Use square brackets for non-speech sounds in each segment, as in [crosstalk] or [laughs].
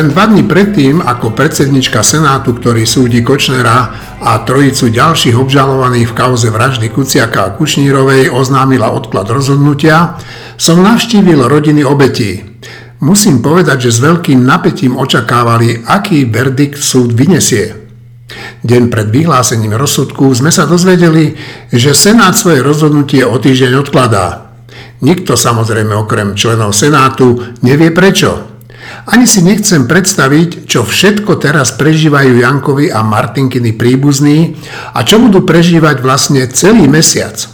Len dva dní predtým, ako predsednička Senátu, ktorý súdi Kočnera a trojicu ďalších obžalovaných v kauze vraždy Kuciaka a Kušnírovej oznámila odklad rozhodnutia, som navštívil rodiny obetí. Musím povedať, že s veľkým napätím očakávali, aký verdikt súd vyniesie. Deň pred vyhlásením rozsudku sme sa dozvedeli, že Senát svoje rozhodnutie o týždeň odkladá. Nikto samozrejme okrem členov Senátu nevie prečo. Ani si nechcem predstaviť, čo všetko teraz prežívajú Jankovi a Martinkiny príbuzní a čo budú prežívať vlastne celý mesiac.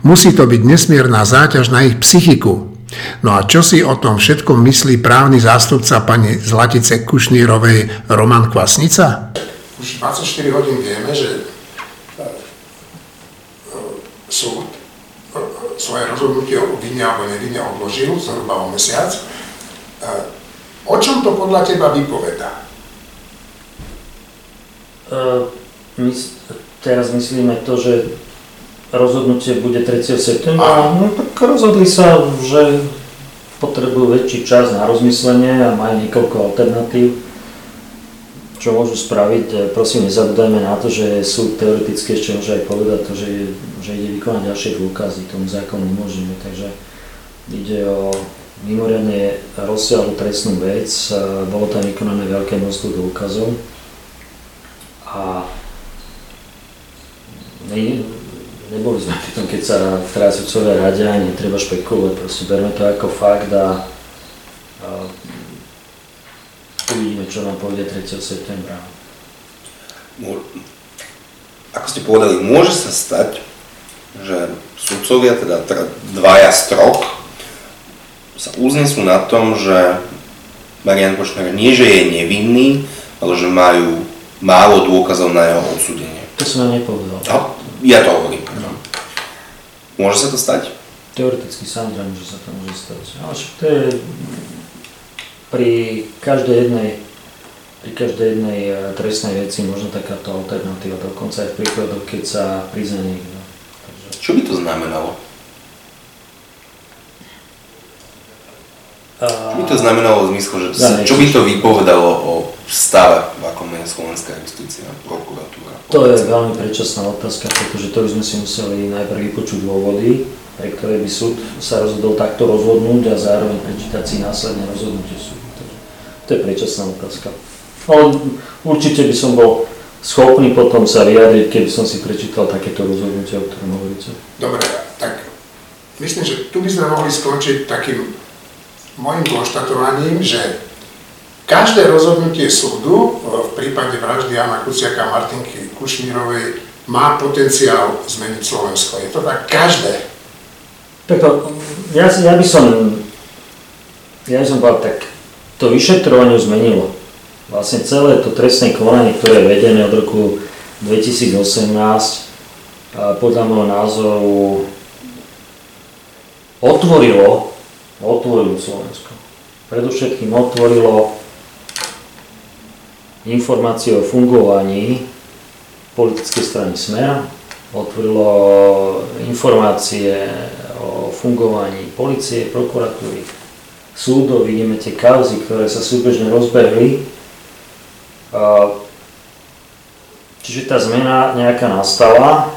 Musí to byť nesmierna záťaž na ich psychiku. No a čo si o tom všetkom myslí právny zástupca pani Zlatice Kušnírovej Roman Kvasnica? Už 24 hodín vieme, že e, e, súd e, svoje rozhodnutie o vinne alebo nevinne odložil zhruba o mesiac. O čom to podľa teba vypoveda? Uh, my teraz myslíme to, že rozhodnutie bude 3. septembra. No tak rozhodli sa, že potrebujú väčší čas na rozmyslenie a majú niekoľko alternatív, čo môžu spraviť. E, prosím, nezabúdajme na to, že súd teoreticky ešte môže aj povedať to, že, že ide vykonať ďalšie dôkazy, tomu zákonu nemôžeme. Takže ide o mimoriadne rozsiahlu trestnú vec, bolo tam vykonané veľké množstvo dôkazov a ne, neboli sme pri tom, keď sa teraz sudcovia radia, netreba špekulovať, proste berme to ako fakt a, a uvidíme, čo nám povie 3. septembra. Ako ste povedali, môže sa stať, že sudcovia, teda dvaja z troch, sa uznesú na tom, že Marian Košnár nie, že je nevinný, ale že majú málo dôkazov na jeho odsúdenie. To som ja nepovedal. No, ja to hovorím. No. Môže sa to stať? Teoreticky samozrejme, že sa to môže stať. Ale však to je pri každej jednej pri každej jednej eh, trestnej veci možno takáto alternatíva, dokonca aj v príkladoch, keď sa prizná niekto. Takže... Čo by to znamenalo? Čo by to znamenalo v zmysle, že čo by to vypovedalo o stave, v akom je slovenská justícia, prokuratúra? To je veľmi predčasná otázka, pretože to by sme si museli najprv vypočuť dôvody, pre ktoré by súd sa rozhodol takto rozhodnúť a zároveň prečítať si následne rozhodnutie súdu. To je predčasná otázka. Ale určite by som bol schopný potom sa vyjadriť, keby som si prečítal takéto rozhodnutie, o ktorom hovoríte. Dobre, tak myslím, že tu by sme mohli skončiť takým môjim konštatovaním, že každé rozhodnutie súdu v prípade vraždy Jana Kuciaka a Martinky Kušnírovej má potenciál zmeniť Slovensko. Je to tak každé? Preto, ja, ja by som, ja by som povedal tak, to vyšetrovanie zmenilo. Vlastne celé to trestné konanie, ktoré je vedené od roku 2018, podľa môjho názoru otvorilo otvorilo Slovensko. Predovšetkým otvorilo informácie o fungovaní politickej strany Smer, otvorilo informácie o fungovaní policie, prokuratúry, súdov, vidíme tie kauzy, ktoré sa súbežne rozbehli. Čiže tá zmena nejaká nastala,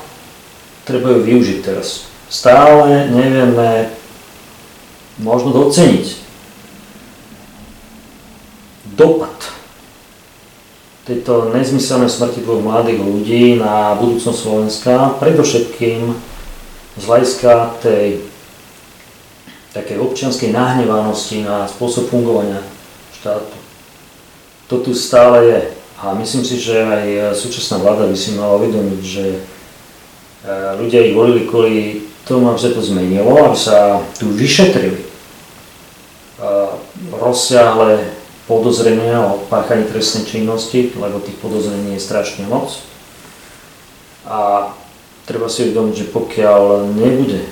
treba ju využiť teraz. Stále nevieme možno doceniť dopad tejto nezmyselnej smrti dvoch mladých ľudí na budúcnosť Slovenska, predovšetkým z hľadiska tej takej občianskej nahnevanosti na spôsob fungovania štátu. To tu stále je. A myslím si, že aj súčasná vláda by si mala uvedomiť, že e, ľudia ich volili kvôli tomu, aby sa to zmenilo, aby sa tu vyšetrili rozsiahle podozrenia o páchaní trestnej činnosti, lebo tých podozrení je strašne moc. A treba si uvedomiť, že pokiaľ nebude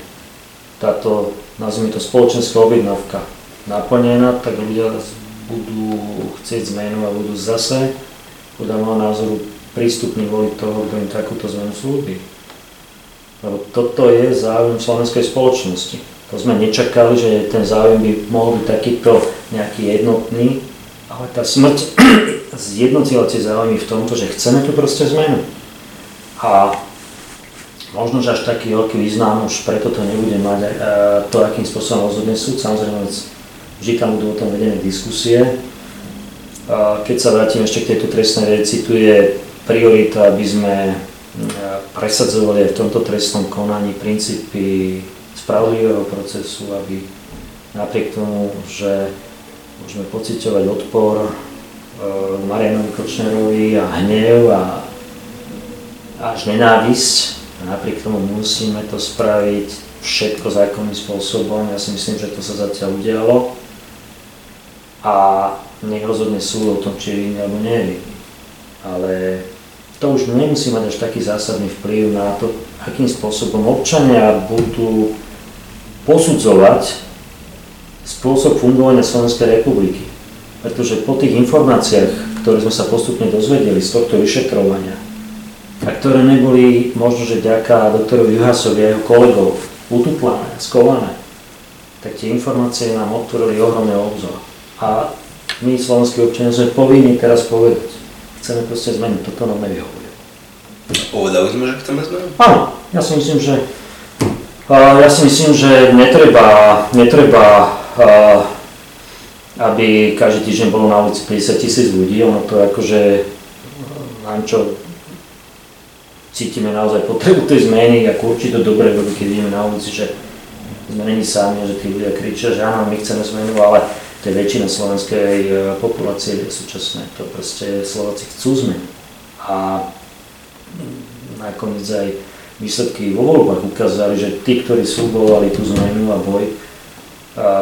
táto, nazvime to spoločenská objednávka naplnená, tak ľudia budú chcieť zmenu a budú zase, podľa môjho názoru, prístupní voliť toho, kto im takúto zmenu slúbi. Lebo toto je záujem slovenskej spoločnosti. To sme nečakali, že ten záujem by mohol byť takýto nejaký jednotný Ale tá smrť [clears throat] zjednotila tie záujmy v tomto, že chceme tu proste zmenu. A možno, že až taký veľký význam už preto to nebude mať e, to, akým spôsobom rozhodne súd. Samozrejme, vždy tam budú o tom vedené diskusie. E, keď sa vrátim ešte k tejto trestnej veci, tu je priorita, aby sme e, presadzovali aj v tomto trestnom konaní princípy spravodlivého procesu, aby napriek tomu, že môžeme pociťovať odpor Marianovi Kočnerovi a hnev a až nenávisť, a napriek tomu musíme to spraviť všetko zákonným spôsobom. Ja si myslím, že to sa zatiaľ udialo. A nech rozhodne súd o tom, či je vinný alebo nie je vinný. Ale to už nemusí mať až taký zásadný vplyv na to, akým spôsobom občania budú posudzovať spôsob fungovania Slovenskej republiky. Pretože po tých informáciách, ktoré sme sa postupne dozvedeli z tohto vyšetrovania, a ktoré neboli možno, že ďaká doktorovi Juhasovi a jeho kolegov utuplané, skované, tak tie informácie nám otvorili ohromné obzor. A my, slovenskí občania, sme povinni teraz povedať, chceme proste zmeniť, toto nám nevyhovuje. Povedali sme, že chceme zmenu? Áno, ja si myslím, že ja si myslím, že netreba, netreba aby každý týždeň bolo na ulici 50 tisíc ľudí, ono to akože, neviem čo, cítime naozaj potrebu tej zmeny, ako určite dobre robí, keď ideme na ulici, že sme není sami, že tí ľudia kričia, že áno, my chceme zmenu, ale to je väčšina slovenskej e, populácie súčasné, to proste Slováci chcú zmenu. A nakoniec aj výsledky vo voľbách ukázali, že tí, ktorí súbovali tú zmenu a boj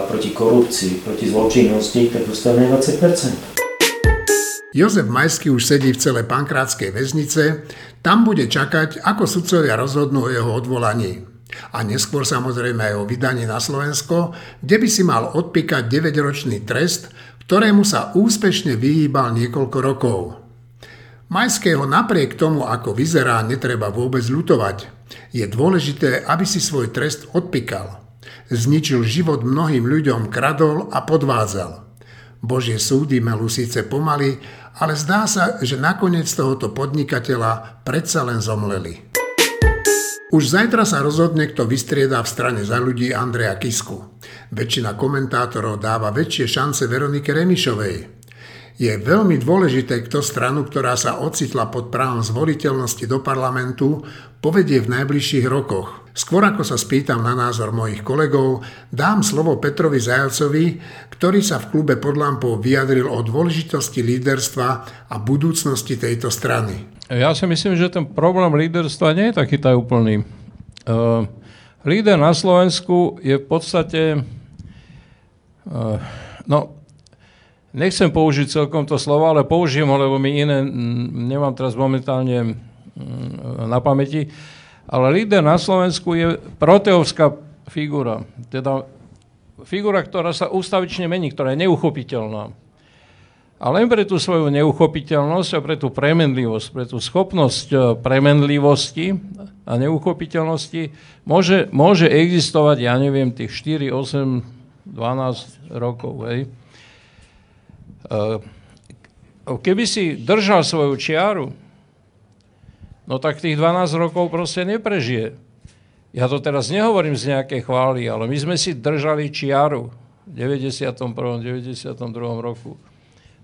proti korupcii, proti zločinnosti, tak dostali 20 Jozef Majský už sedí v celej pankrátskej väznice, tam bude čakať, ako sudcovia rozhodnú o jeho odvolaní. A neskôr samozrejme aj o vydaní na Slovensko, kde by si mal odpíkať 9-ročný trest, ktorému sa úspešne vyhýbal niekoľko rokov. Majského napriek tomu, ako vyzerá, netreba vôbec ľutovať. Je dôležité, aby si svoj trest odpíkal. Zničil život mnohým ľuďom, kradol a podvádzal. Božie súdy melú síce pomaly, ale zdá sa, že nakoniec tohoto podnikateľa predsa len zomleli. Už zajtra sa rozhodne, kto vystriedá v strane za ľudí Andreja Kisku. Väčšina komentátorov dáva väčšie šance Veronike Remišovej. Je veľmi dôležité, kto stranu, ktorá sa ocitla pod právom zvoliteľnosti do parlamentu, povedie v najbližších rokoch. Skôr ako sa spýtam na názor mojich kolegov, dám slovo Petrovi Zajacovi, ktorý sa v klube pod lampou vyjadril o dôležitosti líderstva a budúcnosti tejto strany. Ja si myslím, že ten problém líderstva nie je taký úplný. Uh, líder na Slovensku je v podstate uh, no, nechcem použiť celkom to slovo, ale použijem ho, lebo mi iné nemám teraz momentálne na pamäti. Ale líder na Slovensku je proteovská figura, teda figura, ktorá sa ústavične mení, ktorá je neuchopiteľná. A len pre tú svoju neuchopiteľnosť a pre tú premenlivosť, pre tú schopnosť e, premenlivosti a neuchopiteľnosti môže, môže existovať, ja neviem, tých 4, 8, 12 rokov. Hej. Eh, keby si držal svoju čiaru, no tak tých 12 rokov proste neprežije. Ja to teraz nehovorím z nejakej chvály, ale my sme si držali čiaru v 91. 92. roku.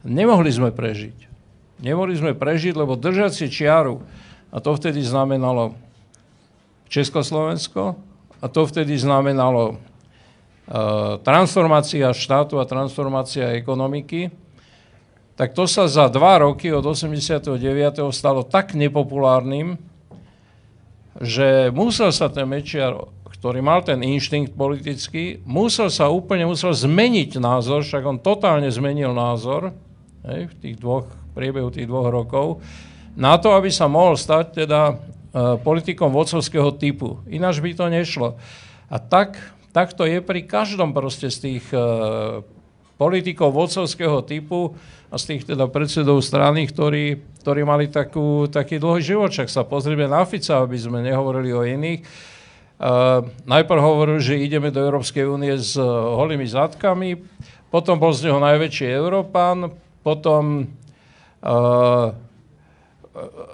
Nemohli sme prežiť. Nemohli sme prežiť, lebo držať si čiaru, a to vtedy znamenalo Československo, a to vtedy znamenalo uh, transformácia štátu a transformácia ekonomiky, tak to sa za dva roky od 89. stalo tak nepopulárnym, že musel sa ten Mečiar, ktorý mal ten inštinkt politický, musel sa úplne musel zmeniť názor, však on totálne zmenil názor hej, v tých dvoch, priebehu tých dvoch rokov, na to, aby sa mohol stať teda uh, politikom vodcovského typu. Ináč by to nešlo. A tak, tak to je pri každom proste z tých uh, politikov vodcovského typu a z tých teda predsedov strany, ktorí, ktorí mali takú, taký dlhý život. Však sa pozrieme na Fica, aby sme nehovorili o iných. Uh, najprv hovoril, že ideme do Európskej únie s uh, holými zadkami, potom bol z neho najväčší Európan, potom uh,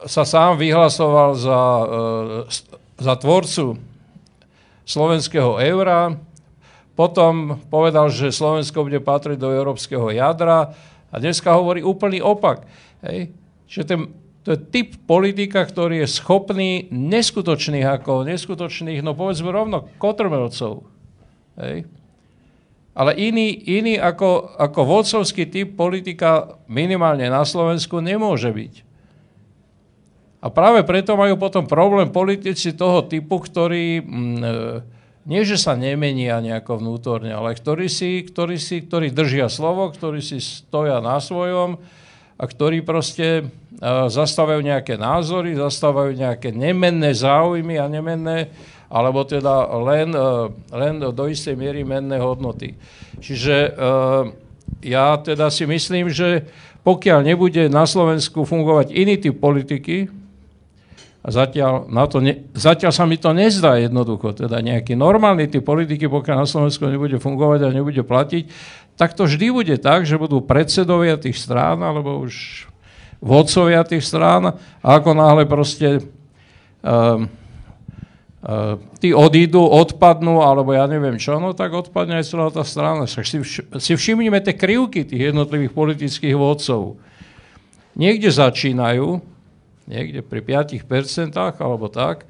sa sám vyhlasoval za, uh, za tvorcu slovenského eura, potom povedal, že Slovensko bude patriť do európskeho jadra a dneska hovorí úplný opak. Hej? Že ten, to je typ politika, ktorý je schopný neskutočných ako neskutočných, no povedzme rovno, kotrmelcov. Hej? Ale iný, iný ako, ako vodcovský typ politika minimálne na Slovensku nemôže byť. A práve preto majú potom problém politici toho typu, ktorí... Mm, e, nie že sa nemenia nejako vnútorne, ale ktorí, si, ktorí, si, ktorí držia slovo, ktorí si stoja na svojom a ktorí proste uh, zastávajú nejaké názory, zastávajú nejaké nemenné záujmy a nemenné, alebo teda len, uh, len do istej miery menné hodnoty. Čiže uh, ja teda si myslím, že pokiaľ nebude na Slovensku fungovať iný typ politiky, a zatiaľ, na to ne, zatiaľ sa mi to nezdá jednoducho. Teda nejaký normálny typ politiky, pokiaľ na Slovensku nebude fungovať a nebude platiť, tak to vždy bude tak, že budú predsedovia tých strán alebo už vodcovia tých strán a ako náhle proste uh, uh, tí odídu, odpadnú, alebo ja neviem čo, no tak odpadne aj celá tá strana. Však si, vš- si všimnime tie krivky tých jednotlivých politických vodcov. Niekde začínajú, niekde pri 5% alebo tak.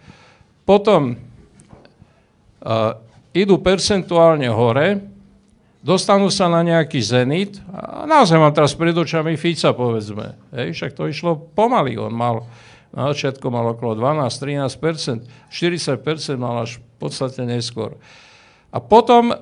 Potom uh, idú percentuálne hore, dostanú sa na nejaký zenit a naozaj mám teraz pred očami Fica, povedzme. Hej, však to išlo pomaly, on mal na začiatku mal okolo 12-13%, 40% mal až v podstate neskôr. A potom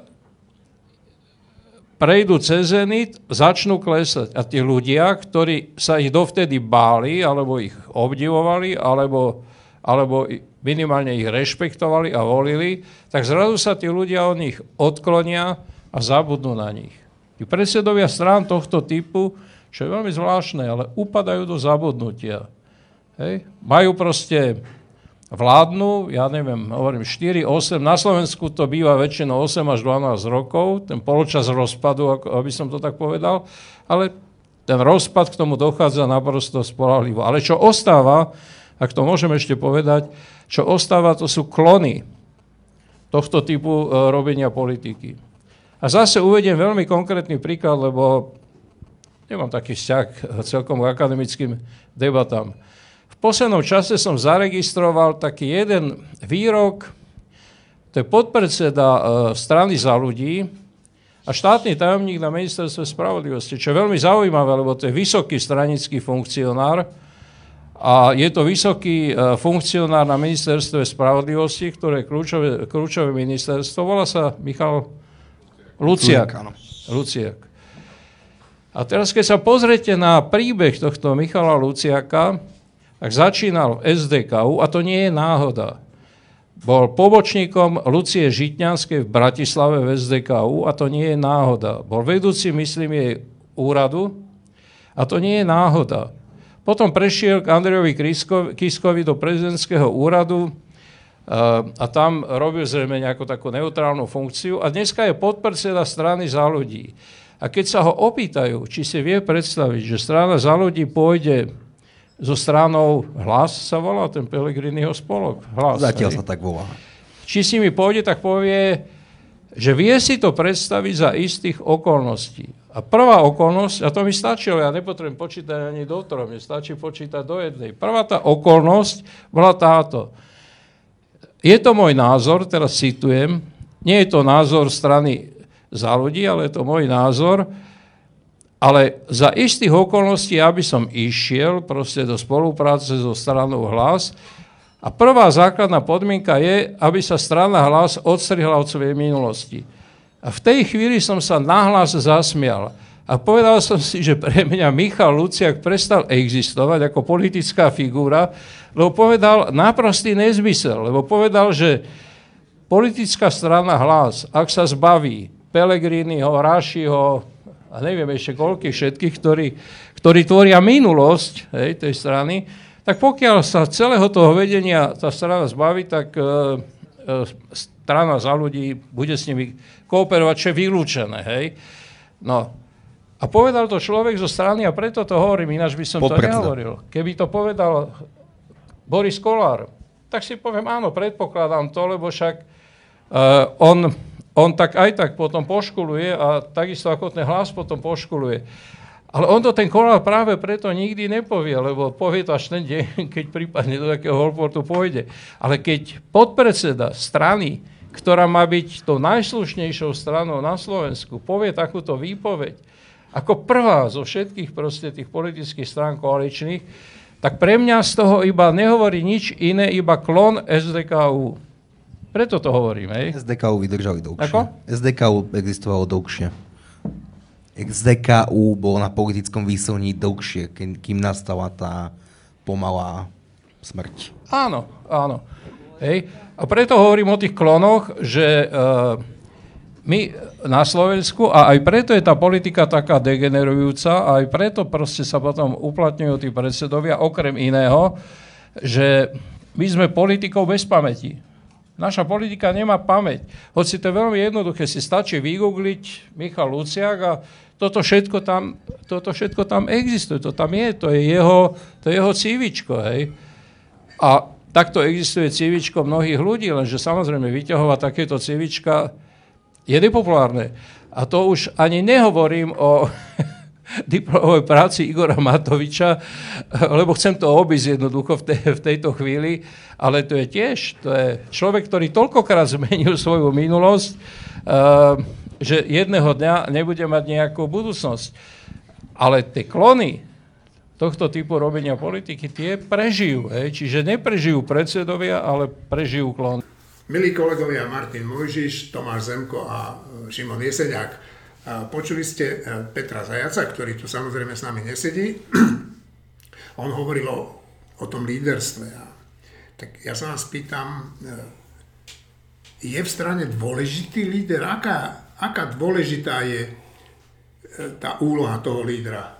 prejdú cez Zenit, začnú klesať. A tí ľudia, ktorí sa ich dovtedy báli, alebo ich obdivovali, alebo, alebo minimálne ich rešpektovali a volili, tak zrazu sa tí ľudia od nich odklonia a zabudnú na nich. Tí predsedovia strán tohto typu, čo je veľmi zvláštne, ale upadajú do zabudnutia. Hej? Majú proste vládnu, ja neviem, hovorím 4, 8, na Slovensku to býva väčšinou 8 až 12 rokov, ten poločas rozpadu, aby som to tak povedal, ale ten rozpad k tomu dochádza naprosto spolahlivo. Ale čo ostáva, ak to môžem ešte povedať, čo ostáva, to sú klony tohto typu e, robenia politiky. A zase uvediem veľmi konkrétny príklad, lebo nemám taký vzťah celkom k akademickým debatám. Poslednom čase som zaregistroval taký jeden výrok, to je podpredseda e, strany za ľudí a štátny tajomník na ministerstve spravodlivosti, čo je veľmi zaujímavé, lebo to je vysoký stranický funkcionár a je to vysoký e, funkcionár na ministerstve spravodlivosti, ktoré je kľúčové, kľúčové ministerstvo, volá sa Michal Luciak. Luciak. A teraz, keď sa pozrete na príbeh tohto Michala Luciaka, tak začínal v SDKU a to nie je náhoda. Bol pobočníkom Lucie Žitňanskej v Bratislave v SDKU a to nie je náhoda. Bol vedúci, myslím, jej úradu a to nie je náhoda. Potom prešiel k Andrejovi Kiskovi do prezidentského úradu a tam robil zrejme nejakú takú neutrálnu funkciu a dneska je podpredseda strany za ľudí. A keď sa ho opýtajú, či si vie predstaviť, že strana za ľudí pôjde so stranou Hlas sa volá, ten Pelegriniho spolok. Hlas, Zatiaľ hej. sa tak volá. Či si mi pôjde, tak povie, že vie si to predstaviť za istých okolností. A prvá okolnosť, a to mi stačilo, ja nepotrebujem počítať ani do troch, mi stačí počítať do jednej. Prvá tá okolnosť bola táto. Je to môj názor, teraz citujem, nie je to názor strany za ľudí, ale je to môj názor, ale za istých okolností, aby som išiel proste do spolupráce so stranou hlas, a prvá základná podmienka je, aby sa strana hlas odstrihla od svojej minulosti. A v tej chvíli som sa nahlas zasmial. A povedal som si, že pre mňa Michal Luciak prestal existovať ako politická figúra, lebo povedal naprostý nezmysel, lebo povedal, že politická strana hlas, ak sa zbaví Pelegriniho, Rašiho, a neviem ešte koľkých všetkých, ktorí, ktorí tvoria minulosť hej, tej strany, tak pokiaľ sa celého toho vedenia tá strana zbaví, tak e, e, strana za ľudí bude s nimi kooperovať, čo je vylúčené. Hej. No, A povedal to človek zo strany a preto to hovorím, ináč by som Podpredseda. to nehovoril. Keby to povedal Boris Kolár, tak si poviem, áno, predpokladám to, lebo však uh, on, on tak aj tak potom poškuluje a takisto ako ten hlas potom poškuluje. Ale on to ten Kolár práve preto nikdy nepovie, lebo povie to až ten deň, [laughs] keď prípadne do takého holportu pôjde. Ale keď podpredseda strany, ktorá má byť tou najslušnejšou stranou na Slovensku, povie takúto výpoveď, ako prvá zo všetkých proste tých politických strán koaličných, tak pre mňa z toho iba nehovorí nič iné, iba klon SDKU. Preto to hovorím, hej. SDKU vydržali dlhšie. Ako? SDKU existovalo dlhšie. SDKU bol na politickom výsilní dlhšie, kým nastala tá pomalá smrť. Áno, áno. Hej. A preto hovorím o tých klonoch, že uh, my na Slovensku, a aj preto je tá politika taká degenerujúca, a aj preto proste sa potom uplatňujú tí predsedovia, okrem iného, že my sme politikou bez pamäti. Naša politika nemá pamäť. Hoci to je veľmi jednoduché, si stačí vygoogliť Michal Luciak a toto všetko tam, toto všetko tam existuje, to tam je, to je jeho, to je jeho cívičko, hej. A takto existuje cívičko mnohých ľudí, lenže samozrejme vyťahovať takéto cívička je nepopulárne. A to už ani nehovorím o [laughs] diplomovej práci Igora Matoviča, lebo chcem to obísť jednoducho v, te, v tejto chvíli, ale to je tiež, to je človek, ktorý toľkokrát zmenil svoju minulosť, uh, že jedného dňa nebude mať nejakú budúcnosť. Ale tie klony tohto typu robenia politiky, tie prežijú. Hej? Čiže neprežijú predsedovia, ale prežijú klony. Milí kolegovia Martin Mojžiš, Tomáš Zemko a Šimon Jeseniak, a počuli ste e, Petra Zajaca, ktorý tu samozrejme s nami nesedí. [clears throat] On hovoril o, o tom líderstve. A, tak ja sa vás pýtam, e, je v strane dôležitý líder? Aká, aká dôležitá je tá úloha toho lídra?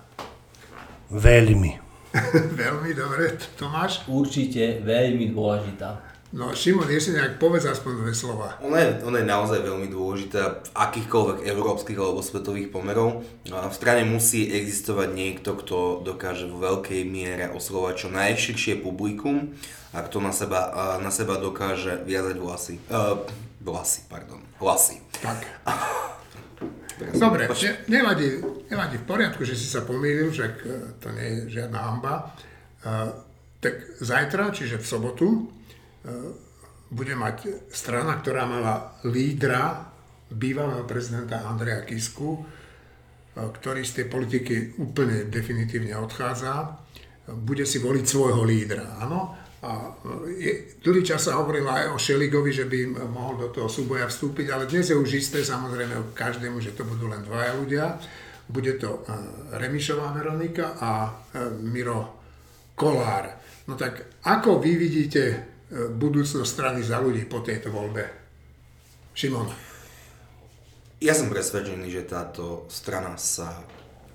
Veľmi. [laughs] Veľmi dobre, Tomáš. Určite veľmi dôležitá. No Šimon Jeseniak, povedz aspoň dve slova. Ona je, ona je naozaj veľmi dôležitá v akýchkoľvek európskych alebo svetových pomerov. A v strane musí existovať niekto, kto dokáže vo veľkej miere oslovať čo najširšie publikum a kto na seba, na seba dokáže viazať vlasy. Uh, vlasy, pardon. Hlasy. Tak. Dobre, ne, nevadí, nevadí, v poriadku, že si sa pomýlil, však e, to nie je žiadna hamba. Uh, tak zajtra, čiže v sobotu, bude mať strana, ktorá mala lídra, bývalého prezidenta Andreja Kisku, uh, ktorý z tej politiky úplne definitívne odchádza, bude si voliť svojho lídra, áno? A je, dlhý čas sa hovorilo aj o Šeligovi, že by mohol do toho súboja vstúpiť, ale dnes je už isté samozrejme každému, že to budú len dvaja ľudia. Bude to Remišová Veronika a Miro Kolár. No tak ako vy vidíte budúcnosť strany za ľudí po tejto voľbe? Šimon. Ja som presvedčený, že táto strana sa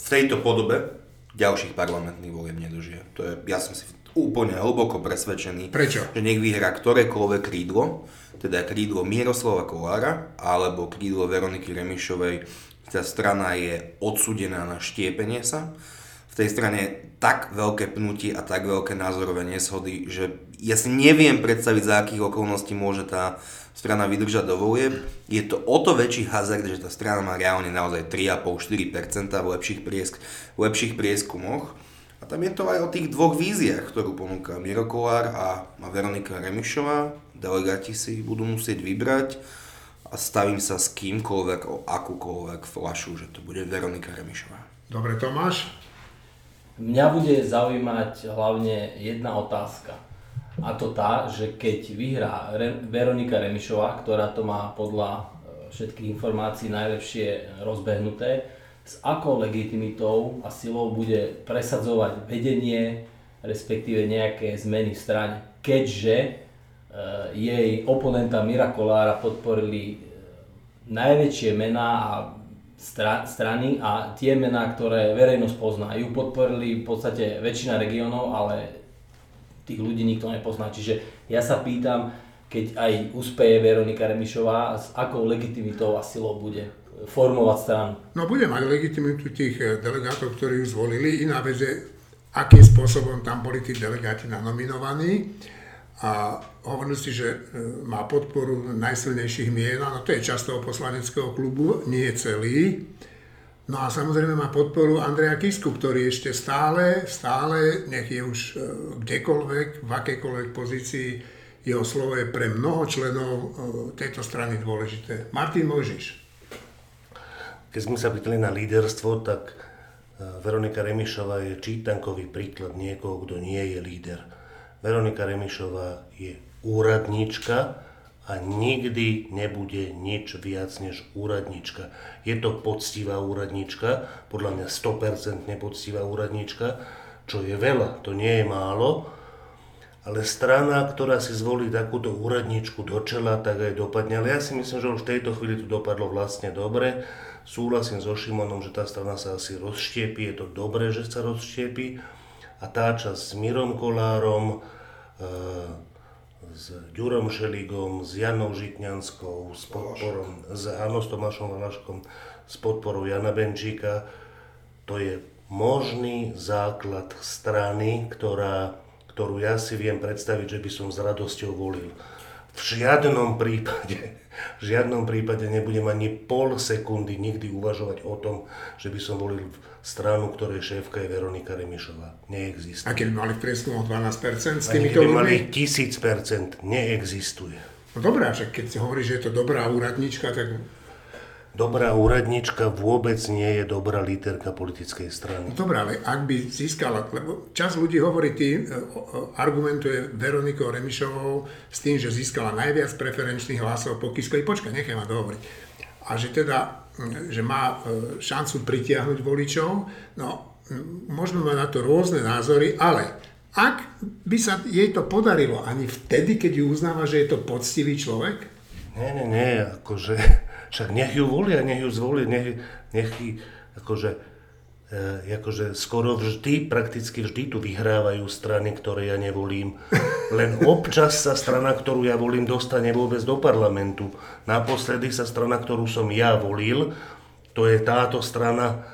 v tejto podobe ďalších parlamentných volieb nedožije. To je, ja som si úplne hlboko presvedčený, Prečo? že nech vyhrá ktorékoľvek krídlo, teda krídlo Miroslava Kolára alebo krídlo Veroniky Remišovej. Tá strana je odsudená na štiepenie sa. V tej strane tak veľké pnutie a tak veľké názorové neshody, že ja si neviem predstaviť, za akých okolností môže tá strana vydržať do volieb. Je to o to väčší hazard, že tá strana má reálne naozaj 3,5-4% v lepších, priesk, v lepších prieskumoch. A tam je to aj o tých dvoch víziách, ktorú ponúka Miro Kolár a Veronika Remišová. Delegáti si budú musieť vybrať a stavím sa s kýmkoľvek o akúkoľvek flašu, že to bude Veronika Remišová. Dobre, Tomáš? Mňa bude zaujímať hlavne jedna otázka. A to tá, že keď vyhrá Re- Veronika Remišová, ktorá to má podľa e, všetkých informácií najlepšie rozbehnuté, s akou legitimitou a silou bude presadzovať vedenie, respektíve nejaké zmeny v strane. Keďže e, jej oponenta Mira Kolára podporili e, najväčšie mená a stra- strany a tie mená, ktoré verejnosť pozná. Ju podporili v podstate väčšina regiónov, ale tých ľudí nikto nepozná. Čiže ja sa pýtam, keď aj úspeje Veronika Remišová, s akou legitimitou a silou bude formovať stranu. No bude mať legitimitu tých eh, delegátov, ktorí ju zvolili. Iná vec je, akým spôsobom tam boli tí delegáti nanominovaní. A hovorili si, že eh, má podporu najsilnejších mien, no to je často poslaneckého klubu, nie celý. No a samozrejme má podporu Andreja Kisku, ktorý ešte stále, stále, nech je už eh, kdekoľvek, v akejkoľvek pozícii, jeho slovo je pre mnoho členov tejto strany dôležité. Martin Mojžiš. Keď sme sa pýtali na líderstvo, tak e, Veronika Remišová je čítankový príklad niekoho, kto nie je líder. Veronika Remišová je úradníčka a nikdy nebude nič viac než úradníčka. Je to poctivá úradníčka, podľa mňa 100% poctivá úradníčka, čo je veľa, to nie je málo, ale strana, ktorá si zvolí takúto úradničku do čela, tak aj dopadne. Ale ja si myslím, že už v tejto chvíli to dopadlo vlastne dobre. Súhlasím so Šimonom, že tá strana sa asi rozštiepi, je to dobré, že sa rozštiepi. A tá časť s Mirom Kolárom, e, s Ďurom Šeligom, s Janou Žitňanskou, s podporom, s, áno, s Tomášom Valaškom, s podporou Jana Benčíka, to je možný základ strany, ktorá, ktorú ja si viem predstaviť, že by som s radosťou volil. V žiadnom prípade v žiadnom prípade nebudem ani pol sekundy nikdy uvažovať o tom, že by som volil stranu, ktorej šéfka je Veronika Remišová. Neexistuje. A keby mali prieskum o 12% s týmito ľuďmi? mali 1000%. Neexistuje. No dobrá, že keď si hovorí, že je to dobrá úradnička, tak Dobrá úradnička vôbec nie je dobrá líderka politickej strany. Dobre, ale ak by získala, lebo čas ľudí hovorí tým, e, argumentuje Veronikou Remišovou s tým, že získala najviac preferenčných hlasov po Kiskovi. Počkaj, nechaj ma dohovoriť. A že teda, že má e, šancu pritiahnuť voličov, no môžeme mať na to rôzne názory, ale ak by sa jej to podarilo ani vtedy, keď ju uznáva, že je to poctivý človek? Nie, nie, nie, akože však nech ju volia, nech ju zvolia, nech, nech akože, e, akože skoro vždy, prakticky vždy tu vyhrávajú strany, ktoré ja nevolím. [laughs] Len občas sa strana, ktorú ja volím, dostane vôbec do parlamentu. Naposledy sa strana, ktorú som ja volil, to je táto strana,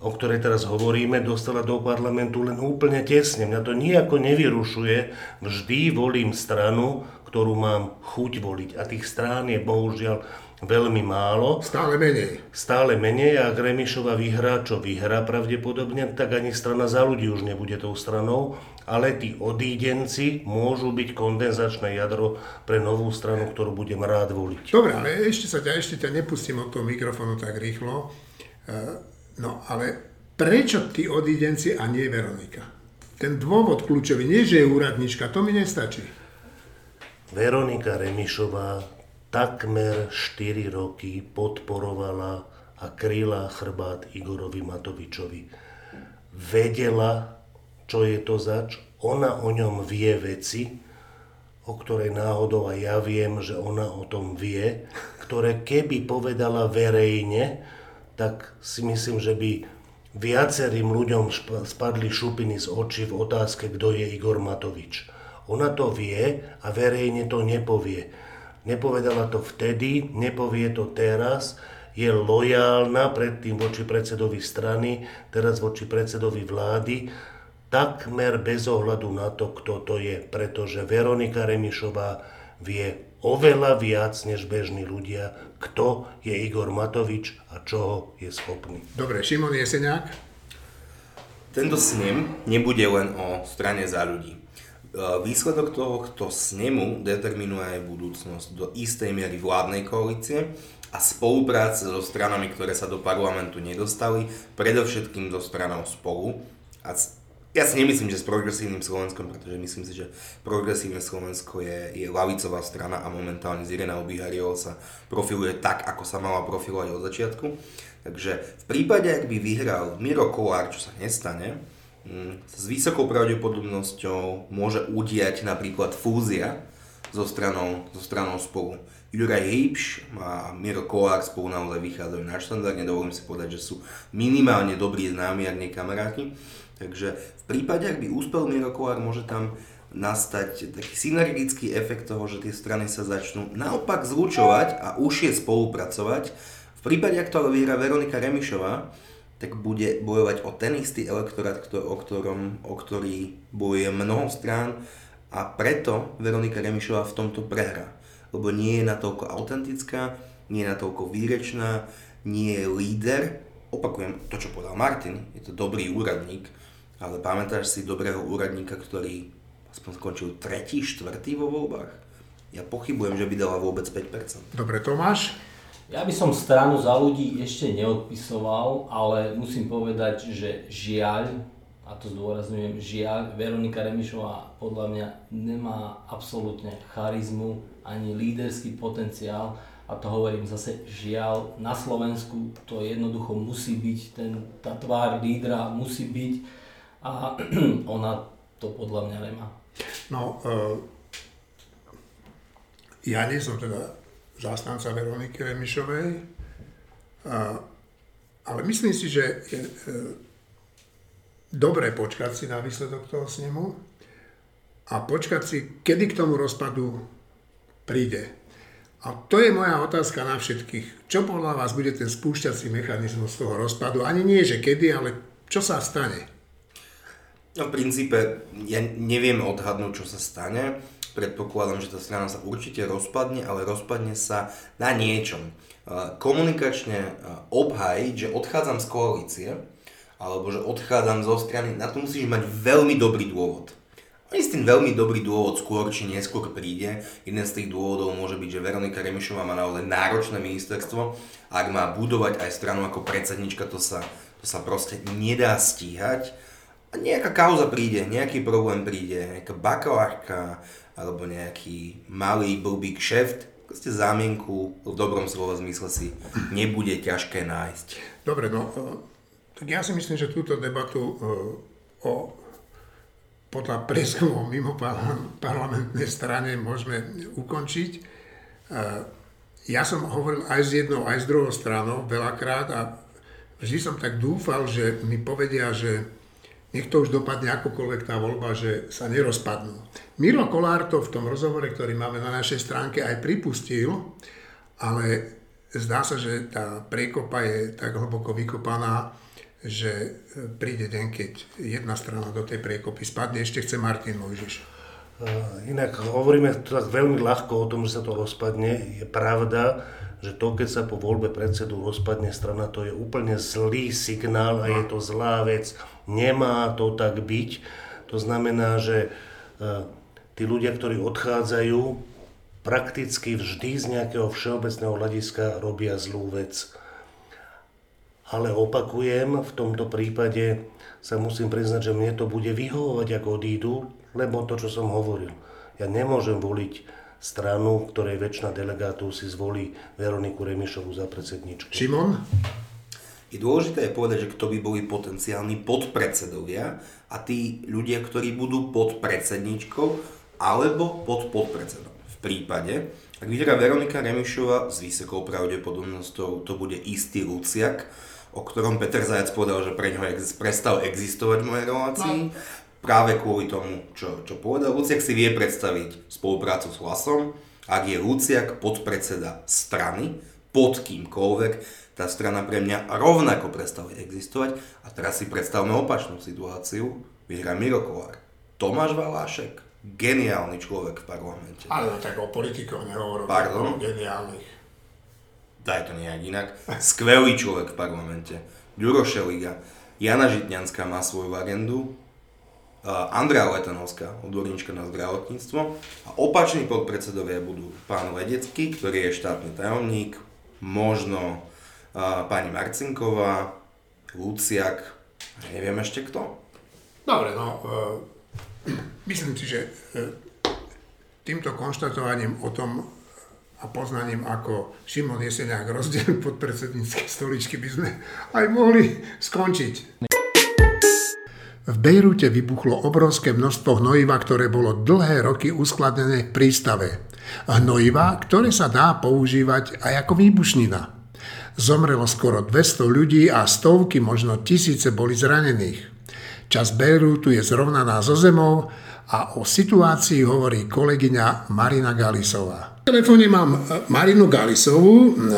o ktorej teraz hovoríme, dostala do parlamentu len úplne tesne. Mňa to nejako nevyrušuje. Vždy volím stranu, ktorú mám chuť voliť. A tých strán je bohužiaľ veľmi málo. Stále menej. Stále menej a ak Remišova vyhrá, čo vyhrá pravdepodobne, tak ani strana za ľudí už nebude tou stranou, ale tí odídenci môžu byť kondenzačné jadro pre novú stranu, ktorú budem rád voliť. Dobre, ale ešte sa ťa, ešte ťa nepustím od toho mikrofónu tak rýchlo. E, no ale prečo tí odídenci a nie Veronika? Ten dôvod kľúčový, nie že je úradnička, to mi nestačí. Veronika Remišová takmer 4 roky podporovala a kryla chrbát Igorovi Matovičovi. Vedela, čo je to zač, ona o ňom vie veci, o ktorej náhodou aj ja viem, že ona o tom vie, ktoré keby povedala verejne, tak si myslím, že by viacerým ľuďom spadli šupiny z očí v otázke, kto je Igor Matovič. Ona to vie a verejne to nepovie Nepovedala to vtedy, nepovie to teraz, je lojálna predtým voči predsedovi strany, teraz voči predsedovi vlády, takmer bez ohľadu na to, kto to je, pretože Veronika Remišová vie oveľa viac než bežní ľudia, kto je Igor Matovič a čoho je schopný. Dobre, Šimon Jeseniak? Tento snem nebude len o strane za ľudí. E, výsledok tohto snemu determinuje aj budúcnosť do istej miery vládnej koalície a spolupráce so stranami, ktoré sa do parlamentu nedostali, predovšetkým so stranou spolu. A ja si nemyslím, že s progresívnym Slovenskom, pretože myslím si, že progresívne Slovensko je, je lavicová strana a momentálne z Irena Obihariov sa profiluje tak, ako sa mala profilovať od začiatku. Takže v prípade, ak by vyhral Miro Kolár, čo sa nestane, s vysokou pravdepodobnosťou môže udiať napríklad fúzia so stranou, so stranou spolu. Juraj Hipš a Miro Kolák spolu naozaj vychádzajú na štandard, nedovolím si povedať, že sú minimálne dobrí známi, ak nie kamaráti. Takže v prípade, ak by úspel Miro Kolár, môže tam nastať taký synergický efekt toho, že tie strany sa začnú naopak zlučovať a užšie spolupracovať v prípade, ak to ale vyhrá Veronika Remišová, tak bude bojovať o ten istý elektorát, o, ktorom, o ktorý bojuje mnoho strán a preto Veronika Remišová v tomto prehrá. Lebo nie je natoľko autentická, nie je natoľko výrečná, nie je líder. Opakujem to, čo povedal Martin, je to dobrý úradník, ale pamätáš si dobrého úradníka, ktorý aspoň skončil tretí, štvrtý vo voľbách? Ja pochybujem, že by dala vôbec 5%. Dobre, Tomáš? Ja by som stranu za ľudí ešte neodpisoval, ale musím povedať, že žiaľ, a to zdôrazňujem, žiaľ, Veronika Remišová podľa mňa nemá absolútne charizmu ani líderský potenciál a to hovorím zase žiaľ, na Slovensku to jednoducho musí byť, ten, tá tvár lídra musí byť a [clears throat] ona to podľa mňa nemá. No, uh, ja nie som teda zástanca Veroniky Remišovej, ale myslím si, že je e, dobré počkať si na výsledok toho snemu a počkať si, kedy k tomu rozpadu príde. A to je moja otázka na všetkých. Čo podľa vás bude ten spúšťací mechanizmus toho rozpadu? Ani nie, že kedy, ale čo sa stane? No v princípe ja neviem odhadnúť, čo sa stane predpokladám, že tá strana sa určite rozpadne, ale rozpadne sa na niečom. Komunikačne obhajiť, že odchádzam z koalície, alebo že odchádzam zo strany, na to musíš mať veľmi dobrý dôvod. Ani s tým veľmi dobrý dôvod skôr či neskôr príde. Jeden z tých dôvodov môže byť, že Veronika Remišová má naozaj náročné ministerstvo. Ak má budovať aj stranu ako predsednička, to sa, to sa proste nedá stíhať. A nejaká kauza príde, nejaký problém príde, nejaká bakalárka, alebo nejaký malý blbý kšeft, ste zámienku v dobrom slova zmysle si nebude ťažké nájsť. Dobre, no tak ja si myslím, že túto debatu e, o podľa preskumov mimo parlamentnej strane môžeme ukončiť. E, ja som hovoril aj s jednou, aj s druhou stranou veľakrát a vždy som tak dúfal, že mi povedia, že nech to už dopadne akokoľvek tá voľba, že sa nerozpadnú. Miro Kolár to v tom rozhovore, ktorý máme na našej stránke, aj pripustil, ale zdá sa, že tá prekopa je tak hlboko vykopaná, že príde deň, keď jedna strana do tej prekopy spadne. Ešte chce Martin Mojžiš. Eh, inak hovoríme tak veľmi ľahko o tom, že sa to rozpadne. Je pravda, že to, keď sa po voľbe predsedu rozpadne strana, to je úplne zlý signál a je to zlá vec Nemá to tak byť. To znamená, že e, tí ľudia, ktorí odchádzajú, prakticky vždy z nejakého všeobecného hľadiska robia zlú vec. Ale opakujem, v tomto prípade sa musím priznať, že mne to bude vyhovovať, ako odídu, lebo to, čo som hovoril. Ja nemôžem voliť stranu, ktorej väčšina delegátov si zvolí Veroniku Remišovu za predsedničku. Šimon? Je dôležité je povedať, že kto by boli potenciálni podpredsedovia a tí ľudia, ktorí budú pod predsedničkou alebo pod podpredsedom. V prípade, ak vyhrá Veronika Remišova s vysokou pravdepodobnosťou, to bude istý Luciak, o ktorom Peter Zajac povedal, že pre ňoho prestal existovať v mojej relácii. No. Práve kvôli tomu, čo, čo povedal. Luciak si vie predstaviť spoluprácu s hlasom, ak je Luciak podpredseda strany, pod kýmkoľvek, tá strana pre mňa rovnako prestala existovať. A teraz si predstavme opačnú situáciu. Vyhrá Miro Kolár. Tomáš Valášek, geniálny človek v parlamente. Ale no tak o politikov nehovorím. Pardon? O geniálnych. Daj to nejak inak. Skvelý človek v parlamente. Ďuro Šeliga. Jana Žitňanská má svoju agendu. Andrea Letanovská, odborníčka na zdravotníctvo. A opační podpredsedovia budú pán Ledecký, ktorý je štátny tajomník, možno pani Marcinková, Luciak, neviem ešte kto. Dobre, no, uh, myslím si, že uh, týmto konštatovaním o tom a poznaním, ako Šimon Jeseniak rozdelil podpredsednícke stoličky, by sme aj mohli skončiť. V Bejrute vybuchlo obrovské množstvo hnojiva, ktoré bolo dlhé roky uskladnené v prístave. Hnojiva, ktoré sa dá používať aj ako výbušnina. Zomrelo skoro 200 ľudí a stovky, možno tisíce boli zranených. Čas Bejrútu je zrovnaná so zemou a o situácii hovorí kolegyňa Marina Galisová. V telefóne mám e, Marinu Galisovú, e,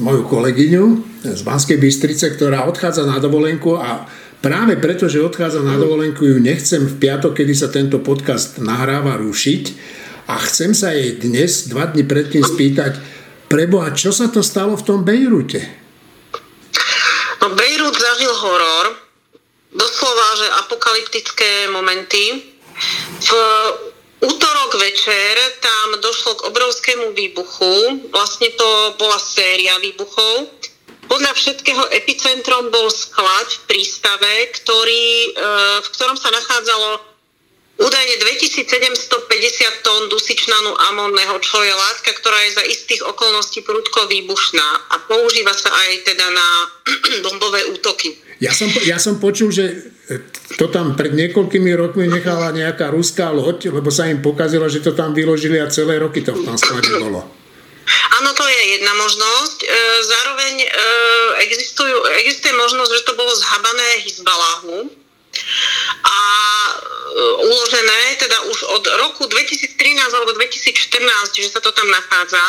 moju kolegyňu z Banskej Bystrice, ktorá odchádza na dovolenku a práve preto, že odchádza na dovolenku, ju nechcem v piatok, kedy sa tento podcast nahráva, rušiť a chcem sa jej dnes, dva dni predtým spýtať, preboha, čo sa to stalo v tom Bejrute? No Bejrút zažil horor, doslova, že apokalyptické momenty. V útorok večer tam došlo k obrovskému výbuchu. Vlastne to bola séria výbuchov. Podľa všetkého epicentrom bol sklad v prístave, ktorý, e, v ktorom sa nachádzalo údajne 2750 tón dusičnanu amonného, čo je látka, ktorá je za istých okolností prudko výbušná a používa sa aj teda na [clears throat] bombové útoky. Ja som, ja som počul, že to tam pred niekoľkými rokmi nechala nejaká ruská loď, lebo sa im pokazilo, že to tam vyložili a celé roky to tam sklade [clears throat] bolo. Áno, to je jedna možnosť. E, zároveň e, existujú, existuje možnosť, že to bolo zhabané Hizbalahu a e, uložené teda už od roku 2013 alebo 2014, že sa to tam nachádza.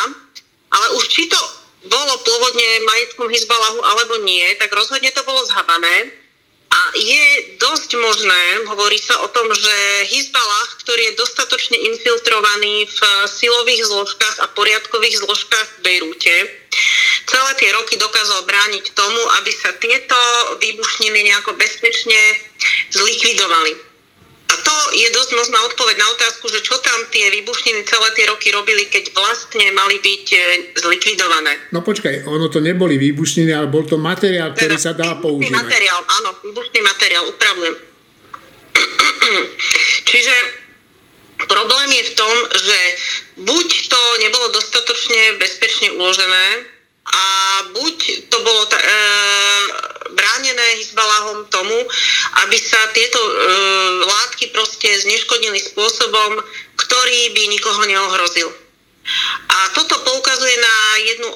Ale už či to bolo pôvodne majetkom Hizbalahu alebo nie, tak rozhodne to bolo zhabané. A je dosť možné, hovorí sa o tom, že Hizbalah, ktorý je dostatočne infiltrovaný v silových zložkách a poriadkových zložkách v Bejrúte, celé tie roky dokázal brániť tomu, aby sa tieto výbušniny nejako bezpečne zlikvidovali. A to je dosť možná odpoveď na otázku, že čo tam tie výbušniny celé tie roky robili, keď vlastne mali byť e, zlikvidované. No počkaj, ono to neboli výbušniny, ale bol to materiál, ktorý teda, sa dá používať. materiál, áno, výbušný materiál, upravujem. [clears throat] Čiže problém je v tom, že buď to nebolo dostatočne bezpečne uložené, a buď to bolo ta, e, bránené Hizbalahom tomu, aby sa tieto e, látky proste zneškodnili spôsobom, ktorý by nikoho neohrozil. A toto poukazuje na jednu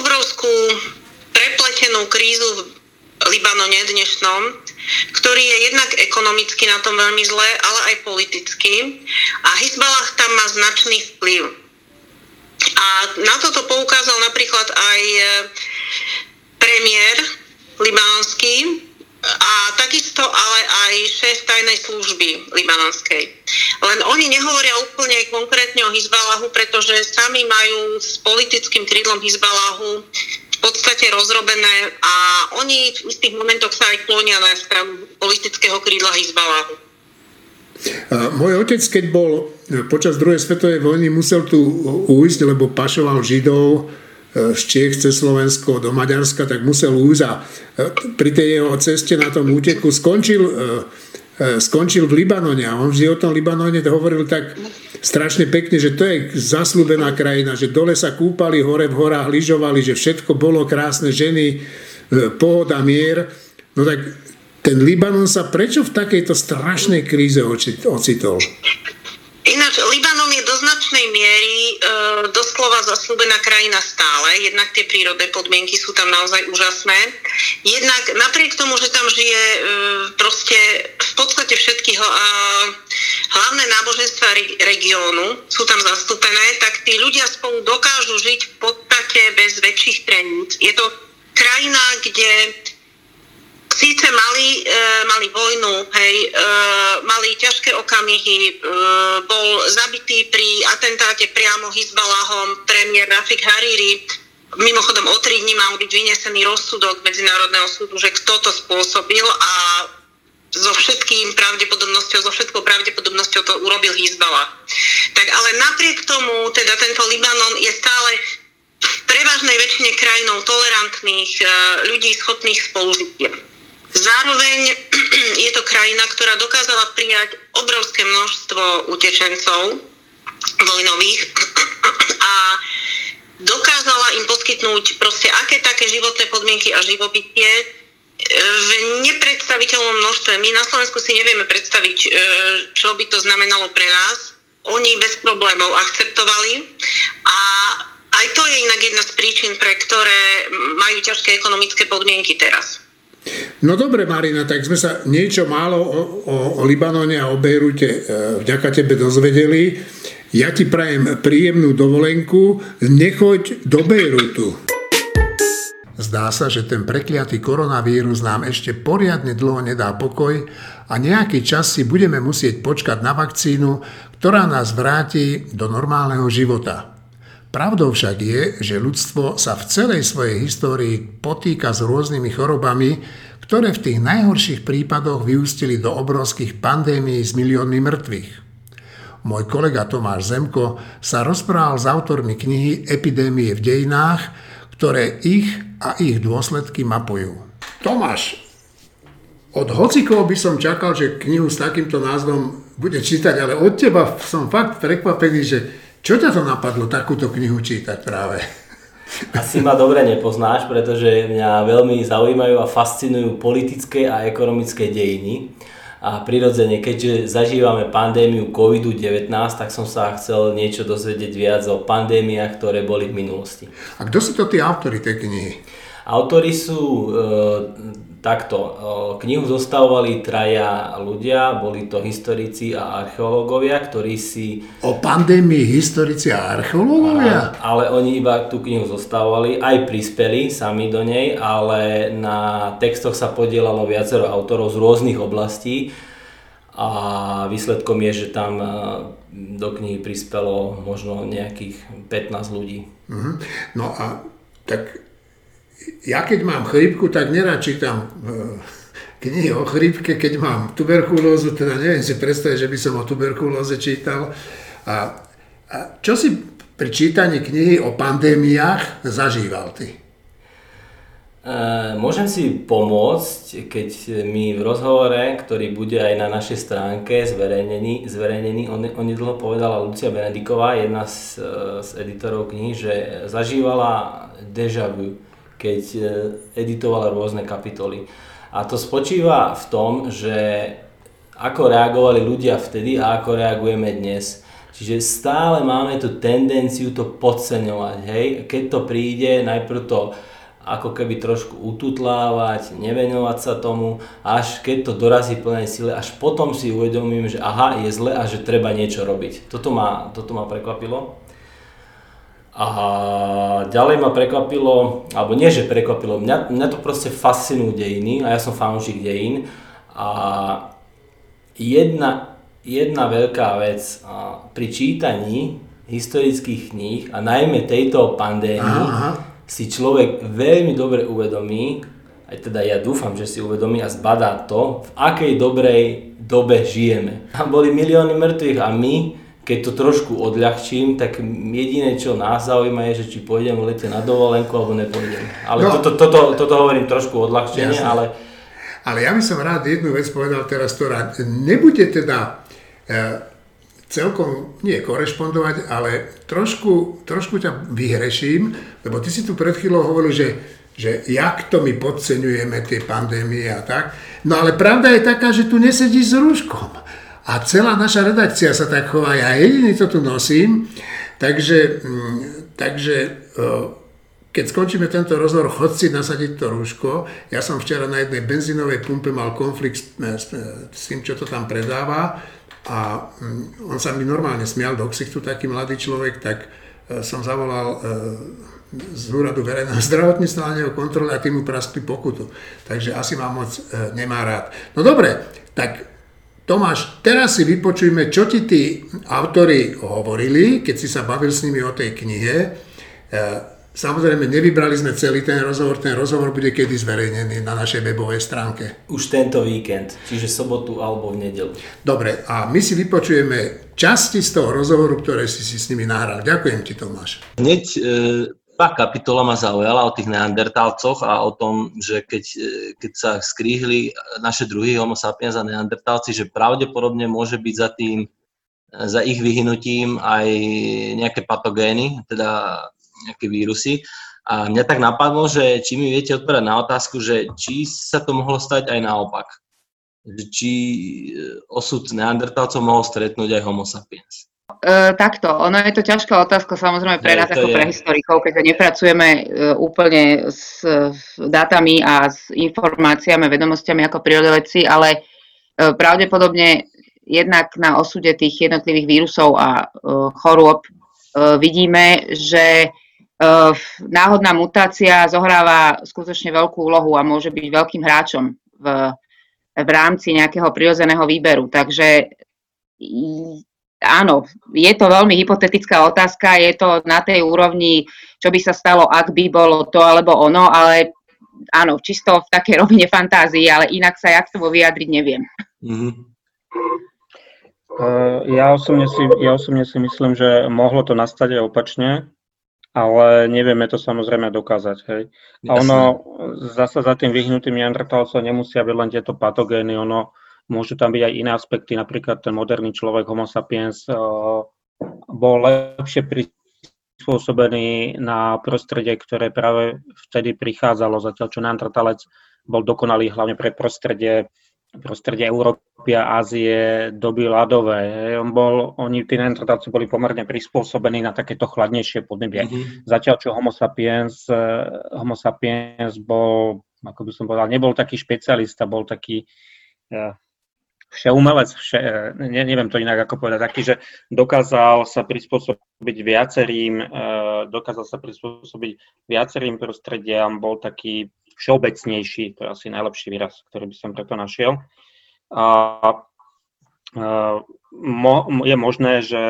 obrovskú prepletenú krízu v Libanone dnešnom, ktorý je jednak ekonomicky na tom veľmi zle, ale aj politicky. A Hezbalah tam má značný vplyv. A na toto poukázal napríklad aj e, premiér libanonský a takisto ale aj šéf tajnej služby libanonskej. Len oni nehovoria úplne konkrétne o Hizbalahu, pretože sami majú s politickým krídlom Hizbalahu v podstate rozrobené a oni v istých momentoch sa aj klonia na stranu politického krídla Hizbalahu. Môj otec, keď bol počas druhej svetovej vojny, musel tu ujsť, lebo pašoval Židov e, z Čiech cez Slovensko do Maďarska, tak musel ujsť a e, pri tej jeho ceste na tom úteku skončil, e, skončil v Libanone a on vždy o tom Libanone hovoril tak strašne pekne, že to je zaslúbená krajina, že dole sa kúpali, hore v horách lyžovali, že všetko bolo krásne, ženy, pohoda, mier. No tak ten Libanon sa prečo v takejto strašnej kríze ocitol? Ináč, Libanon je do značnej miery e, doslova zaslúbená krajina stále. Jednak tie prírodné podmienky sú tam naozaj úžasné. Jednak napriek tomu, že tam žije e, proste v podstate všetky e, hlavné náboženstva re, regiónu sú tam zastúpené, tak tí ľudia spolu dokážu žiť v podstate bez väčších treníc. Je to krajina, kde síce mali, e, mali vojnu, hej, e, mali ťažké okamihy, e, bol zabitý pri atentáte priamo Hizbalahom premiér Rafik Hariri, mimochodom o tri dní mal byť vynesený rozsudok Medzinárodného súdu, že kto to spôsobil a so všetkým pravdepodobnosťou, so všetkou pravdepodobnosťou to urobil Hizbala. Tak ale napriek tomu, teda tento Libanon je stále v prevažnej väčšine krajinou tolerantných ľudí schopných spolužitia. Zároveň [clears throat] je to krajina, ktorá dokázala prijať obrovské množstvo utečencov vojnových [clears throat] a dokázala im poskytnúť proste aké také životné podmienky a živobytie e, v nepredstaviteľnom množstve. My na Slovensku si nevieme predstaviť, e, čo by to znamenalo pre nás. Oni bez problémov akceptovali a aj to je inak jedna z príčin, pre ktoré majú ťažké ekonomické podmienky teraz. No dobre, Marina, tak sme sa niečo málo o, o, Libanone a o Bejrute e, vďaka tebe dozvedeli. Ja ti prajem príjemnú dovolenku, nechoď do Bejrutu. Zdá sa, že ten prekliatý koronavírus nám ešte poriadne dlho nedá pokoj a nejaký čas si budeme musieť počkať na vakcínu, ktorá nás vráti do normálneho života. Pravdou však je, že ľudstvo sa v celej svojej histórii potýka s rôznymi chorobami, ktoré v tých najhorších prípadoch vyústili do obrovských pandémií s miliónmi mŕtvych. Môj kolega Tomáš Zemko sa rozprával s autormi knihy Epidémie v dejinách, ktoré ich a ich dôsledky mapujú. Tomáš, od hocikov by som čakal, že knihu s takýmto názvom bude čítať, ale od teba som fakt prekvapený, že čo ťa to napadlo takúto knihu čítať práve? Asi ma dobre nepoznáš, pretože mňa veľmi zaujímajú a fascinujú politické a ekonomické dejiny. A prirodzene, keďže zažívame pandémiu COVID-19, tak som sa chcel niečo dozvedieť viac o pandémiách, ktoré boli v minulosti. A kto sú to tí autory tej knihy? Autori sú e, takto. E, knihu zostavovali traja ľudia, boli to historici a archeológovia, ktorí si... O pandémii historici a archeológovia? A, ale oni iba tú knihu zostavovali, aj prispeli sami do nej, ale na textoch sa podielalo viacero autorov z rôznych oblastí a výsledkom je, že tam e, do knihy prispelo možno nejakých 15 ľudí. Uh-huh. No a tak ja keď mám chrípku, tak nerad čítam e, knihy o chrípke, keď mám tuberkulózu, teda neviem si predstaviť, že by som o tuberkulóze čítal. A, a čo si pri čítaní knihy o pandémiách zažíval ty? E, môžem si pomôcť, keď mi v rozhovore, ktorý bude aj na našej stránke zverejnený, zverejnený onedlho povedala Lucia Benediková, jedna z, z editorov knihy, že zažívala deja vu keď e, editovala rôzne kapitoly. A to spočíva v tom, že ako reagovali ľudia vtedy a ako reagujeme dnes. Čiže stále máme tú tendenciu to podceňovať, hej. Keď to príde, najprv to ako keby trošku ututlávať, nevenovať sa tomu, až keď to dorazí plnej sile, až potom si uvedomím, že aha, je zle a že treba niečo robiť. Toto ma, toto ma prekvapilo. A ďalej ma prekvapilo, alebo nie, že prekvapilo, mňa, mňa to proste fascinujú dejiny a ja som fanúšik dejín. A jedna, jedna veľká vec pri čítaní historických kníh a najmä tejto pandémii aha. si človek veľmi dobre uvedomí, aj teda ja dúfam, že si uvedomí a zbadá to, v akej dobrej dobe žijeme. Tam boli milióny mŕtvych a my keď to trošku odľahčím, tak jediné, čo nás zaujíma je, že či pôjdem v lete na dovolenku alebo nepôjdem. Ale no, toto, toto, toto hovorím trošku odľahčenie, jasne. ale... Ale ja by som rád jednu vec povedal teraz, ktorá nebude teda e, celkom, nie korešpondovať, ale trošku, trošku ťa vyhreším, lebo ty si tu pred chvíľou hovoril, že, že jak to my podceňujeme tie pandémie a tak. No ale pravda je taká, že tu nesedíš s rúškom. A celá naša redakcia sa tak chová, ja jediný to tu nosím, takže, mm, takže keď skončíme tento rozhovor, chod si nasadiť to rúško. Ja som včera na jednej benzínovej pumpe mal konflikt s, s tým, čo to tam predáva a mm, on sa mi normálne smial do ksichtu, taký mladý človek, tak e, som zavolal e, z úradu verejného [laughs] zdravotníctva na neho kontroly a tým mu praskli pokutu. Takže asi ma moc e, nemá rád. No dobre, tak Tomáš, teraz si vypočujme, čo ti tí autory hovorili, keď si sa bavil s nimi o tej knihe. E, samozrejme, nevybrali sme celý ten rozhovor, ten rozhovor bude kedy zverejnený na našej webovej stránke. Už tento víkend, čiže sobotu alebo v nedelu. Dobre, a my si vypočujeme časti z toho rozhovoru, ktoré si si s nimi nahral. Ďakujem ti, Tomáš. Hneď e, prvá kapitola ma zaujala o tých neandertálcoch a o tom, že keď, e, keď sa skríhli naše druhy homo sapiens a neandertálci, že pravdepodobne môže byť za tým, za ich vyhnutím aj nejaké patogény, teda nejaké vírusy. A mňa tak napadlo, že či mi viete odpovedať na otázku, že či sa to mohlo stať aj naopak. Či e, osud neandertálcov mohol stretnúť aj homo sapiens. Uh, takto, ono je to ťažká otázka samozrejme pre nás ako je. pre historikov, keďže nepracujeme uh, úplne s, s dátami a s informáciami a vedomostiami ako prírodovedci, ale uh, pravdepodobne jednak na osude tých jednotlivých vírusov a uh, chorôb uh, vidíme, že uh, náhodná mutácia zohráva skutočne veľkú úlohu a môže byť veľkým hráčom v, v rámci nejakého prirodzeného výberu. Takže áno, je to veľmi hypotetická otázka, je to na tej úrovni, čo by sa stalo, ak by bolo to alebo ono, ale áno, čisto v takej rovine fantázii, ale inak sa ja k tomu vyjadriť neviem. Mhm. Uh, ja, osobne si, ja osobne si myslím, že mohlo to nastať aj opačne, ale nevieme to samozrejme dokázať. Hej. A ono, zasa za tým vyhnutým neandertalcom nemusia byť len tieto patogény, ono, môžu tam byť aj iné aspekty, napríklad ten moderný človek Homo sapiens uh, bol lepšie prispôsobený na prostredie, ktoré práve vtedy prichádzalo, zatiaľ čo neandertalec bol dokonalý hlavne pre prostredie prostredie Európy a Ázie doby ľadové. On bol, oni, tí neandertalci boli pomerne prispôsobení na takéto chladnejšie podnebie. Mhm. Zatiaľ, čo Homo sapiens, eh, Homo sapiens bol, ako by som povedal, nebol taký špecialista, bol taký eh, všeumelec, vše, eh, ne, neviem to inak ako povedať, taký, že dokázal sa prispôsobiť viacerým, eh, dokázal sa prispôsobiť viacerým prostrediam, bol taký všeobecnejší, to je asi najlepší výraz, ktorý by som preto našiel. A je možné, že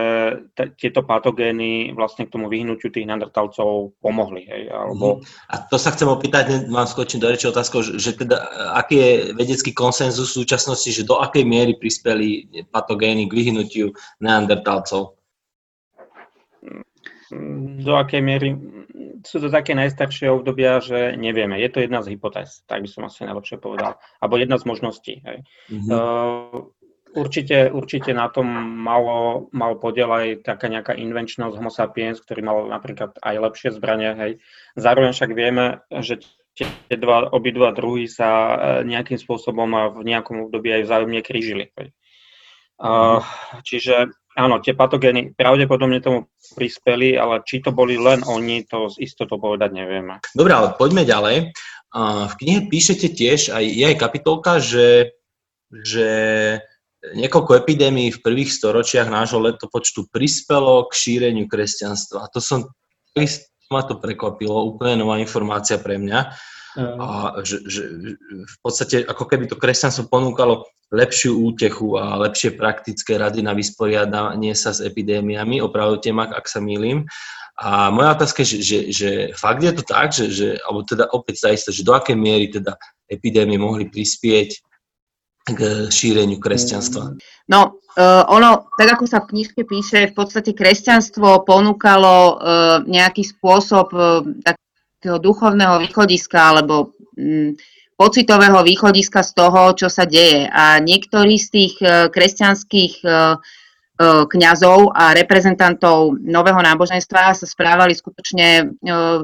tieto patogény vlastne k tomu vyhnutiu tých neandertalcov pomohli. Hej, alebo, A to sa chcem opýtať, vám skočím do reči otázkou, že, teda, aký je vedecký konsenzus v súčasnosti, že do akej miery prispeli patogény k vyhnutiu neandertalcov? Do akej miery sú to také najstaršie obdobia, že nevieme. Je to jedna z hypotéz, tak by som asi najlepšie povedal. Alebo jedna z možností. Hej. Mhm. Uh, určite, určite na tom malo, mal podiel aj taká nejaká invenčnosť Homo sapiens, ktorý mal napríklad aj lepšie zbranie. Hej. Zároveň však vieme, že tie dva, obidva druhy sa eh, nejakým spôsobom a v nejakom období aj vzájomne krížili. Hej. Uh, čiže áno, tie patogény pravdepodobne tomu prispeli, ale či to boli len oni, to z istotou povedať nevieme. Dobre, ale poďme ďalej. A V knihe píšete tiež, aj je aj kapitolka, že, že niekoľko epidémií v prvých storočiach nášho letopočtu prispelo k šíreniu kresťanstva. To som, ma to prekvapilo, úplne nová informácia pre mňa. A že, že v podstate ako keby to kresťanstvo ponúkalo lepšiu útechu a lepšie praktické rady na vysporiadanie sa s epidémiami, opravujte ma, ak sa mýlim. A moja otázka je, že, že, že fakt je to tak, že, že alebo teda opäť zaiste, že do akej miery teda epidémie mohli prispieť k šíreniu kresťanstva? No, uh, ono, tak ako sa v knižke píše, v podstate kresťanstvo ponúkalo uh, nejaký spôsob uh, takého duchovného východiska alebo um, pocitového východiska z toho, čo sa deje. A niektorí z tých kresťanských kňazov a reprezentantov nového náboženstva sa správali skutočne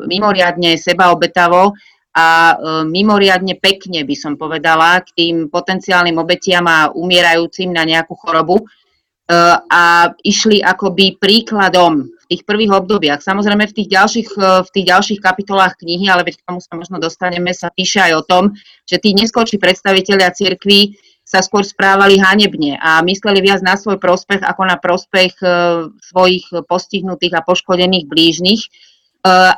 mimoriadne sebaobetavo a e, mimoriadne pekne by som povedala k tým potenciálnym obetiam a umierajúcim na nejakú chorobu e, a išli akoby príkladom v tých prvých obdobiach. Samozrejme v tých ďalších, e, v tých ďalších kapitolách knihy, ale veď k tomu sa možno dostaneme, sa píše aj o tom, že tí neskôrší predstavitelia cirkvi sa skôr správali hanebne a mysleli viac na svoj prospech ako na prospech svojich postihnutých a poškodených blížnych.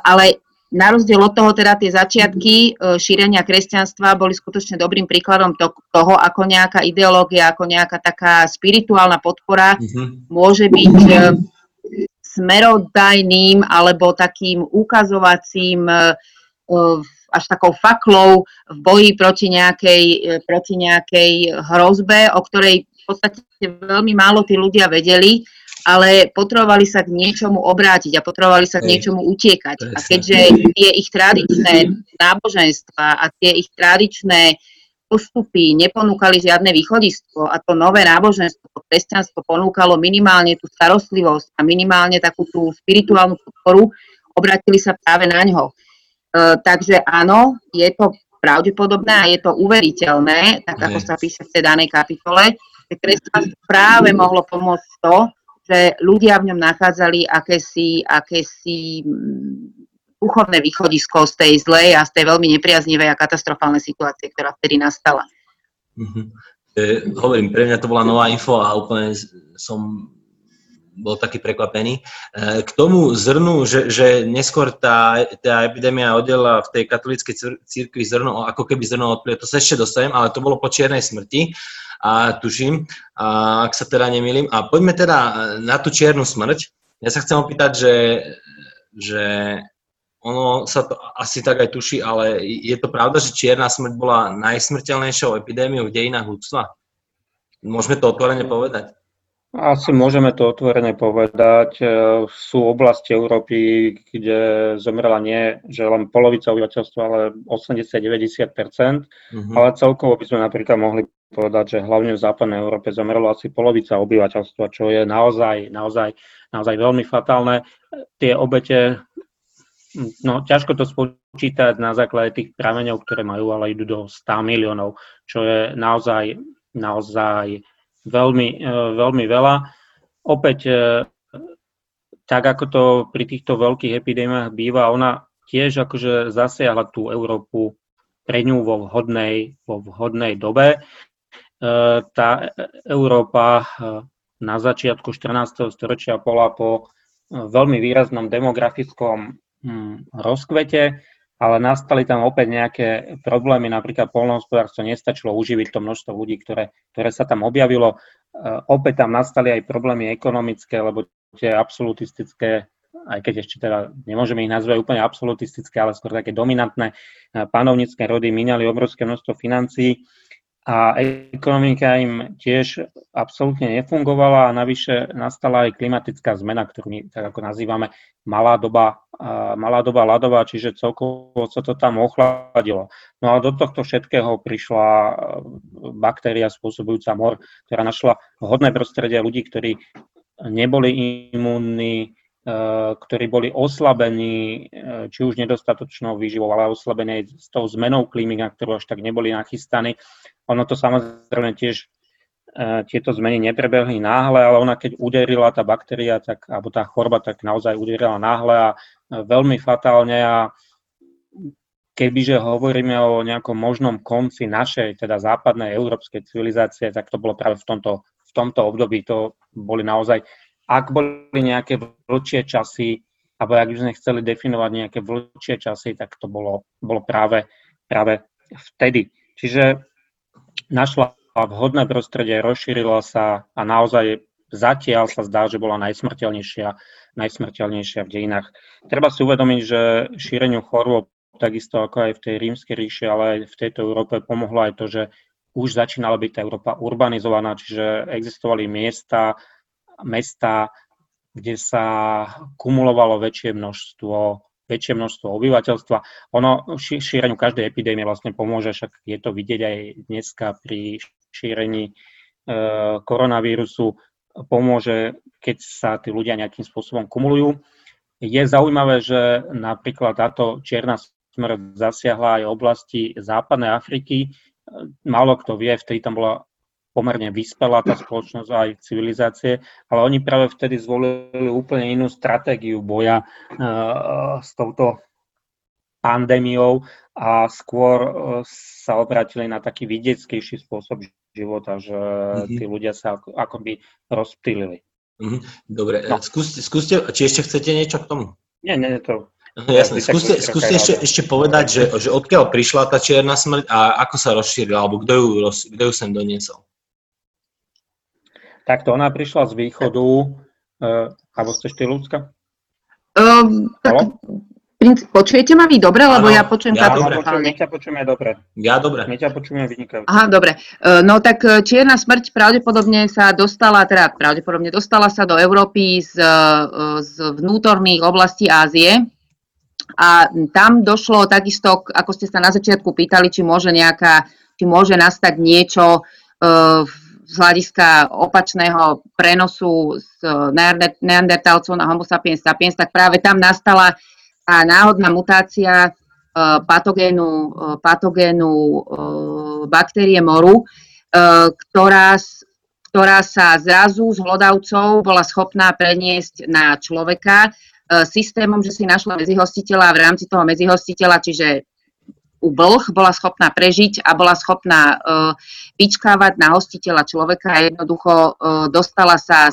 Ale na rozdiel od toho teda tie začiatky e, šírenia kresťanstva boli skutočne dobrým príkladom to, toho, ako nejaká ideológia, ako nejaká taká spirituálna podpora Mhm. môže byť e, smerodajným alebo takým ukazovacím e, až takou faklou v boji proti nejakej, proti nejakej hrozbe, o ktorej v podstate veľmi málo tí ľudia vedeli ale potrebovali sa k niečomu obrátiť a potrebovali sa k niečomu utiekať. A keďže tie ich tradičné náboženstva a tie ich tradičné postupy neponúkali žiadne východisko a to nové náboženstvo, to kresťanstvo ponúkalo minimálne tú starostlivosť a minimálne takú tú spirituálnu podporu, obratili sa práve na ňo. E, takže áno, je to pravdepodobné a je to uveriteľné, tak ako sa píše v tej danej kapitole, že kresťanstvo práve mohlo pomôcť to, že ľudia v ňom nachádzali akési, akési mm, duchovné východisko z tej zlej a z tej veľmi nepriaznivej a katastrofálnej situácie, ktorá vtedy nastala. Mm-hmm. E, hovorím, pre mňa to bola nová info a úplne som bol taký prekvapený. E, k tomu zrnu, že, že neskôr tá, tá epidémia oddela v tej katolíckej církvi zrno, ako keby zrno odplie, to sa ešte dostajem, ale to bolo po čiernej smrti a tuším, a ak sa teda nemýlim. A poďme teda na tú čiernu smrť. Ja sa chcem opýtať, že, že ono sa to asi tak aj tuší, ale je to pravda, že čierna smrť bola najsmrteľnejšou epidémiou v dejinách ľudstva? Môžeme to otvorene povedať? Asi môžeme to otvorene povedať. E, sú oblasti Európy, kde zomrela nie, že len polovica obyvateľstva, ale 80-90%, mm-hmm. ale celkovo by sme napríklad mohli povedať, že hlavne v západnej Európe zomrelo asi polovica obyvateľstva, čo je naozaj, naozaj, naozaj veľmi fatálne. Tie obete no ťažko to spočítať na základe tých prameňov, ktoré majú, ale idú do 100 miliónov, čo je naozaj, naozaj veľmi, e, veľmi veľa. Opäť, e, tak ako to pri týchto veľkých epidémiách býva, ona tiež akože zasiahla tú Európu pre ňu vo vhodnej, vo vhodnej dobe. E, tá Európa na začiatku 14. storočia bola po veľmi výraznom demografickom hm, rozkvete, ale nastali tam opäť nejaké problémy, napríklad polnohospodárstvo nestačilo uživiť to množstvo ľudí, ktoré, ktoré sa tam objavilo. E, opäť tam nastali aj problémy ekonomické, lebo tie absolutistické, aj keď ešte teda nemôžeme ich nazvať úplne absolutistické, ale skôr také dominantné e, panovnícke rody minali obrovské množstvo financií a ekonomika im tiež absolútne nefungovala a navyše nastala aj klimatická zmena, ktorú my tak ako nazývame malá doba, malá doba ľadová, čiže celkovo sa to tam ochladilo. No a do tohto všetkého prišla e, baktéria spôsobujúca mor, ktorá našla vhodné prostredie ľudí, ktorí neboli imúnni, e, ktorí boli oslabení, e, či už nedostatočnou výživou, ale oslabení aj s tou zmenou klímy, na ktorú až tak neboli nachystaní. Ono to samozrejme tiež e, tieto zmeny neprebehli náhle, ale ona keď uderila tá baktéria, tak, alebo tá choroba, tak naozaj uderila náhle a veľmi fatálne a kebyže hovoríme o nejakom možnom konci našej, teda západnej európskej civilizácie, tak to bolo práve v tomto, v tomto období. To boli naozaj, ak boli nejaké vlčie časy, alebo ak by sme chceli definovať nejaké vlčie časy, tak to bolo, bolo práve, práve vtedy. Čiže našla vhodné prostredie, rozšírila sa a naozaj zatiaľ sa zdá, že bola najsmrteľnejšia, najsmrteľnejšia v dejinách. Treba si uvedomiť, že šíreniu chorôb, takisto ako aj v tej rímskej ríši, ale aj v tejto Európe pomohlo aj to, že už začínala byť tá Európa urbanizovaná, čiže existovali miesta, mesta, kde sa kumulovalo väčšie množstvo väčšie množstvo obyvateľstva. Ono šíreniu každej epidémie vlastne pomôže, však je to vidieť aj dneska pri šírení e, koronavírusu, pomôže, keď sa tí ľudia nejakým spôsobom kumulujú. Je zaujímavé, že napríklad táto čierna smrť zasiahla aj oblasti západnej Afriky. Málo kto vie, vtedy tam bola pomerne vyspelá tá spoločnosť aj civilizácie, ale oni práve vtedy zvolili úplne inú stratégiu boja uh, s touto pandémiou a skôr uh, sa obratili na taký vidieckejší spôsob života, že mm-hmm. tí ľudia sa ako, akoby rozptýlili. Mm-hmm. Dobre, no. skúste, skúste, či ešte chcete niečo k tomu? Nie, nie, to Jasne, skúste, skúste ešte, ešte povedať, že, že odkiaľ prišla tá čierna smrť a ako sa rozšírila, alebo kto ju, kto ju sem doniesol? Takto ona prišla z východu, uh, alebo ste ešte ľudská? Um, tak, počujete ma vy dobre, lebo ano, ja počujem ja katastrofálne. Ja počujem dobre. Ja dobre. My ťa počujeme vynikajúco. Aha, dobre. Uh, no tak e, čierna smrť pravdepodobne sa dostala, teda pravdepodobne dostala sa do Európy z, z vnútorných oblastí Ázie. A tam došlo takisto, ako ste sa na začiatku pýtali, či môže nejaká, či môže nastať niečo v z hľadiska opačného prenosu z neandertálcov na homo sapiens sapiens, tak práve tam nastala tá náhodná mutácia e, patogénu, e, patogénu e, baktérie moru, ktorá, ktorá sa zrazu z hlodavcov bola schopná preniesť na človeka systémom, že si našla medzihostiteľa a v rámci toho medzihostiteľa, čiže u bola schopná prežiť a bola schopná uh, vyčkávať na hostiteľa človeka a jednoducho uh, dostala sa,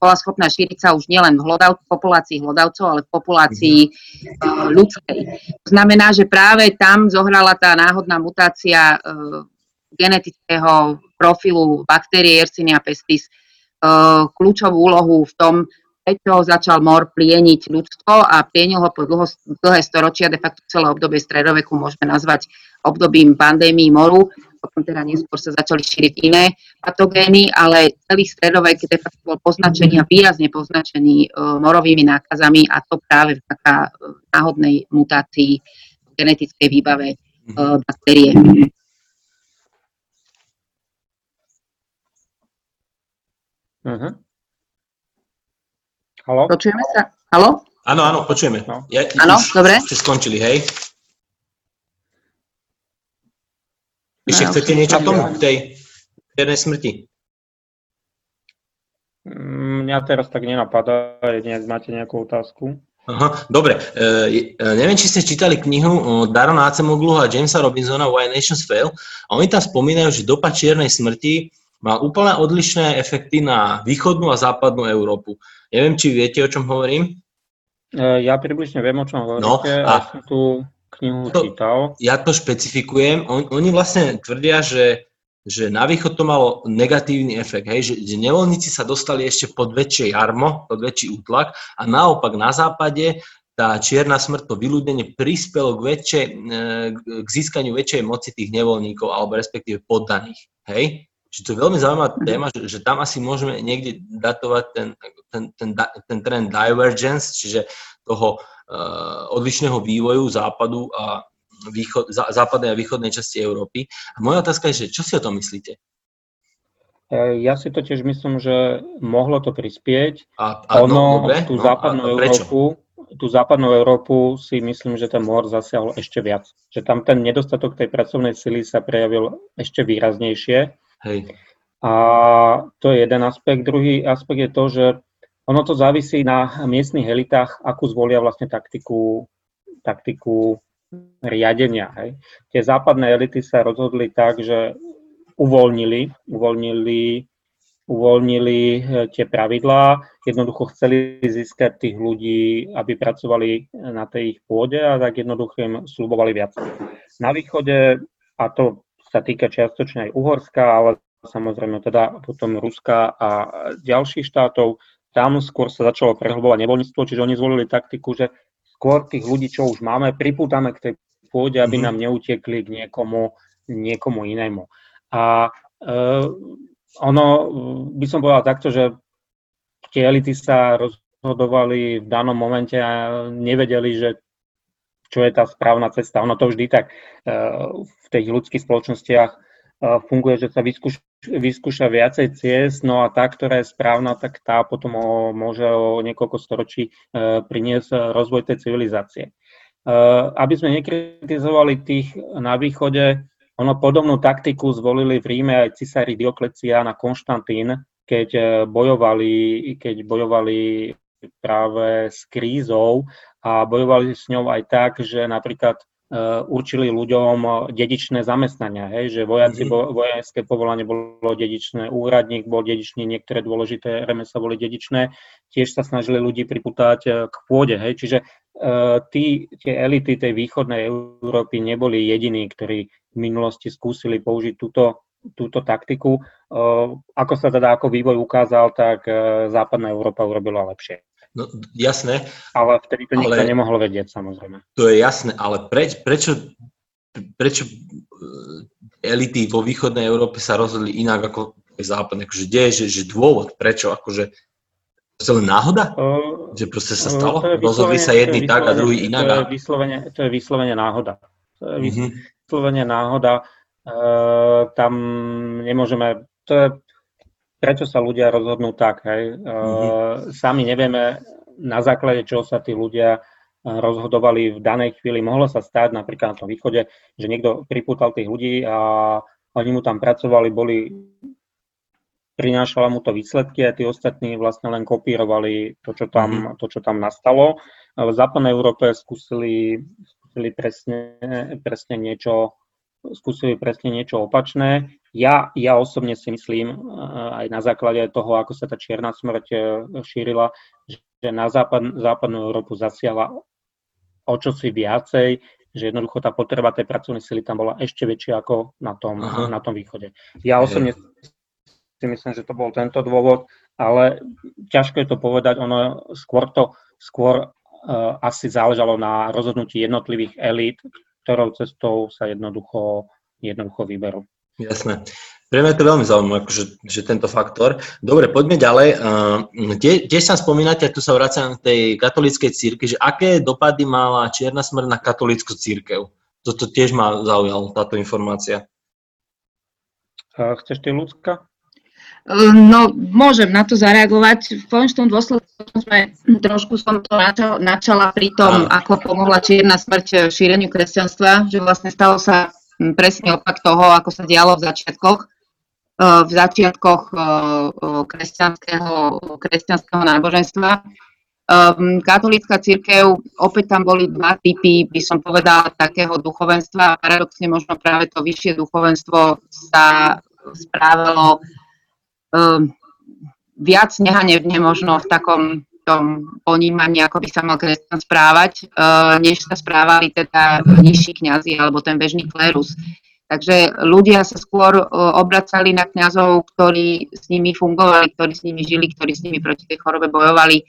bola schopná šíriť sa už nielen v hlodav, populácii hlodavcov, ale v populácii uh, ľudskej. To znamená, že práve tam zohrala tá náhodná mutácia genetického profilu baktérie Yersinia pestis kľúčovú úlohu v tom, prečo začal mor plieniť ľudstvo a plienil ho po dlho, dlhé storočia, de facto celé obdobie stredoveku môžeme nazvať obdobím pandémii moru, potom teda neskôr sa začali šíriť iné patogény, ale celý stredovek de facto bol poznačený a výrazne poznačený uh, morovými nákazami a to práve v taká uh, náhodnej mutácii v genetickej výbave uh, baktérie. Uh-huh. Halo? Počujeme sa? Halo? Áno, áno, počujeme. No. Ja, áno, dobre. Ste skončili, hej? Ešte no, chcete niečo k tomu, k tej čiernej smrti? Mňa teraz tak nenapadá, jedine ak máte nejakú otázku. Aha, dobre, e, e, neviem, či ste čítali knihu Darona Acemoglu a Jamesa Robinsona Why Nations Fail a oni tam spomínajú, že dopad čiernej smrti má úplne odlišné efekty na východnú a západnú Európu. Neviem, či viete, o čom hovorím? E, ja približne viem, o čom hovoríte. No, a ja som tú knihu to, čítal. Ja to špecifikujem. On, oni vlastne tvrdia, že, že na východ to malo negatívny efekt, hej? Že, že nevoľníci sa dostali ešte pod väčšie jarmo, pod väčší útlak a naopak na západe tá čierna smrť, to vyľudnenie prispelo k, väčšej, e, k získaniu väčšej moci tých nevoľníkov alebo respektíve poddaných. Hej? Čiže to je veľmi zaujímavá téma, že, že tam asi môžeme niekde datovať ten, ten, ten, ten trend divergence, čiže toho uh, odlišného vývoju západu a východ, zá, západnej a východnej časti Európy. A moja otázka je, že čo si o tom myslíte? E, ja si to tiež myslím, že mohlo to prispieť. A, a ono, no, dobre, tú, no, západnú a, a Európu, tú západnú Európu si myslím, že ten mor zasiahol ešte viac. Že tam ten nedostatok tej pracovnej sily sa prejavil ešte výraznejšie Hej. A to je jeden aspekt. Druhý aspekt je to, že ono to závisí na miestnych elitách, akú zvolia vlastne taktiku, taktiku riadenia. Hej. Tie západné elity sa rozhodli tak, že uvoľnili, uvoľnili, uvoľnili eh, tie pravidlá, jednoducho chceli získať tých ľudí, aby pracovali na tej ich pôde a tak jednoducho im slubovali viac. Na východe, a to sa týka čiastočne aj Uhorska, ale samozrejme teda potom Ruska a ďalších štátov. Tam skôr sa začalo prehlbovať nevoľníctvo, čiže oni zvolili taktiku, že skôr tých ľudí, čo už máme, pripútame k tej pôde, aby mm-hmm. nám neutekli k niekomu, niekomu inému. A e, ono, by som povedal takto, že tie elity sa rozhodovali v danom momente a nevedeli, že čo je tá správna cesta. Ono to vždy tak eh, v tých ľudských spoločnostiach eh, funguje, že sa vyskúša, vyskúša viacej ciest, no a tá, ktorá je správna, tak tá potom o, môže o niekoľko storočí eh, priniesť rozvoj tej civilizácie. Aby sme nekritizovali tých na východe, ono podobnú taktiku zvolili v Ríme aj cisári Dioklecián a Konštantín, keď bojovali, keď bojovali práve s krízou a bojovali s ňou aj tak, že napríklad e, určili ľuďom dedičné zamestnania, hej, že vojaci, mm-hmm. vojenské povolanie bolo dedičné, úradník bol dedičný, niektoré dôležité remesla boli dedičné, tiež sa snažili ľudí priputať e, k pôde, hej, čiže uh, tí, tie elity tej východnej Európy neboli jediní, ktorí v minulosti skúsili použiť túto, túto taktiku. Ako sa teda ako vývoj ukázal, tak západná Európa urobila lepšie. No, jasné. Ale vtedy to nikto ale, nemohol vedieť, samozrejme. To je jasné, ale preč, prečo, prečo e, elity vo východnej Európe sa rozhodli inak ako západné? Akože, kde je že, že dôvod, prečo? Akože, to je len náhoda? Uh, že proste sa stalo? Uh, Rozhodli sa jedni tak a druhý inak? To je vyslovene, to je vyslovene náhoda. To je uh-huh. vyslovene náhoda. Uh, tam nemôžeme... To je prečo sa ľudia rozhodnú tak. Hej? Mm-hmm. Sami nevieme, na základe čoho sa tí ľudia e, rozhodovali v danej chvíli. Mohlo sa stať napríklad na tom východe, že niekto pripútal tých ľudí a oni mu tam pracovali, boli prinášala mu to výsledky a tí ostatní vlastne len kopírovali to, čo tam, mm-hmm. to, čo tam nastalo. V západnej Európe skúsili, skúsili presne, presne niečo skúsili presne niečo opačné. Ja, ja osobne si myslím, aj na základe toho, ako sa tá čierna smrť e, šírila, že na západ, západnú Európu zasiala o čosi viacej, že jednoducho tá potreba tej pracovnej sily tam bola ešte väčšia ako na tom, na tom východe. Ja osobne si myslím, že to bol tento dôvod, ale ťažko je to povedať, ono skôr to, skôr uh, asi záležalo na rozhodnutí jednotlivých elít, ktorou cestou sa jednoducho, jednoducho vyberú. Jasné. Pre mňa je to veľmi zaujímavé, akože, že tento faktor. Dobre, poďme ďalej. Kde, kde sa spomínate, tu sa vraciam k tej katolíckej círky, že aké dopady mala čierna smrť na katolícku církev? Toto tiež ma zaujalo, táto informácia. Chceš ty, Lucka? No, môžem na to zareagovať. V konečnom dôsledku sme trošku som to načala, načala pri tom, ako pomohla čierna smrť šíreniu kresťanstva, že vlastne stalo sa hm, presne opak toho, ako sa dialo v začiatkoch. Eh, v začiatkoch eh, kresťanského, kresťanského náboženstva. Katolícka církev, opäť tam boli dva typy, by som povedala, takého duchovenstva. Paradoxne možno práve to vyššie duchovenstvo sa správalo viac nehanebne možno v takom tom ponímaní, ako by sa mal kresťan správať, uh, než sa správali teda nižší kňazi alebo ten bežný klérus. Takže ľudia sa skôr uh, obracali na kňazov, ktorí s nimi fungovali, ktorí s nimi žili, ktorí s nimi proti tej chorobe bojovali,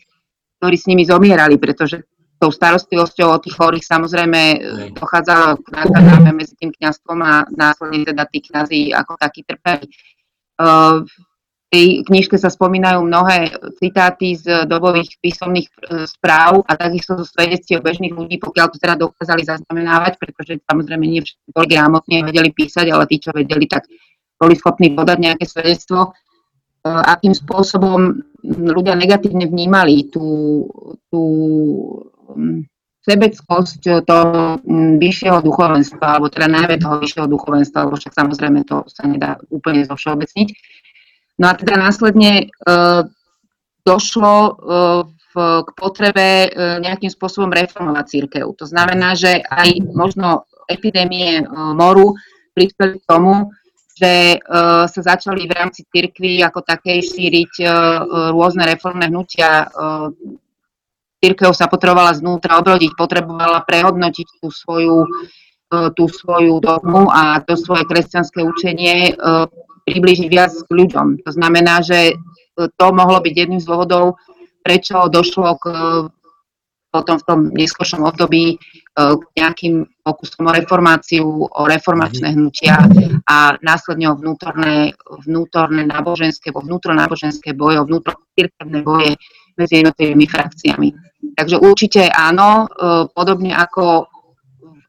ktorí s nimi zomierali, pretože tou starostlivosťou o tých chorých samozrejme dochádzalo k nákladám medzi tým kňazstvom a následne teda tí kňazi ako takí trpeli. Uh, tej knižke sa spomínajú mnohé citáty z dobových písomných e, správ a takisto zo svedectiev bežných ľudí, pokiaľ to teda dokázali zaznamenávať, pretože samozrejme nie všetci boli gramotne vedeli písať, ale tí, čo vedeli, tak boli schopní podať nejaké svedectvo, e, akým spôsobom ľudia negatívne vnímali tú, tú sebeckosť toho vyššieho duchovenstva, alebo teda najmä toho vyššieho duchovenstva, lebo však samozrejme to sa nedá úplne zovšeobecniť. No a teda následne uh, došlo uh, v, k potrebe uh, nejakým spôsobom reformovať církev. To znamená, že aj možno epidémie moru prispeli k tomu, že sa začali v rámci cirkvy ako takej šíriť rôzne reformné hnutia. Církev sa potrebovala znútra obrodiť, potrebovala prehodnotiť tú svoju, tú svoju dogmu a to svoje kresťanské učenie priblížiť viac k ľuďom. To znamená, že to mohlo byť jedným z dôvodov, prečo došlo k potom v tom neskôršom období e, k nejakým pokusom o reformáciu, o reformačné mhm. hnutia a následne o vnútorné, vnútorné náboženské, vnútronáboženské boje, o vnútrocirkevné boje medzi jednotlivými frakciami. Takže určite áno, e, podobne ako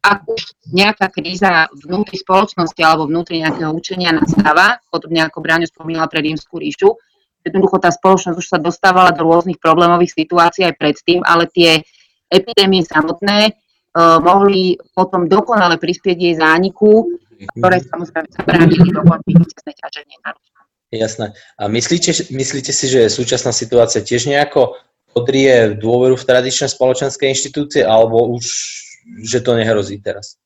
ak už nejaká kríza vnútri spoločnosti alebo vnútri nejakého učenia nastáva, podobne ako Bráňo spomínala pre rímskú ríšu, jednoducho tá spoločnosť už sa dostávala do rôznych problémových situácií aj predtým, ale tie epidémie samotné uh, mohli potom dokonale prispieť jej zániku, ktoré samozrejme zabránili dokonky víťazné ťaženie na Jasné. A myslíte, myslíte si, že súčasná situácia tiež nejako podrie dôveru v tradičné spoločenské inštitúcie, alebo už že to nehrozí teraz?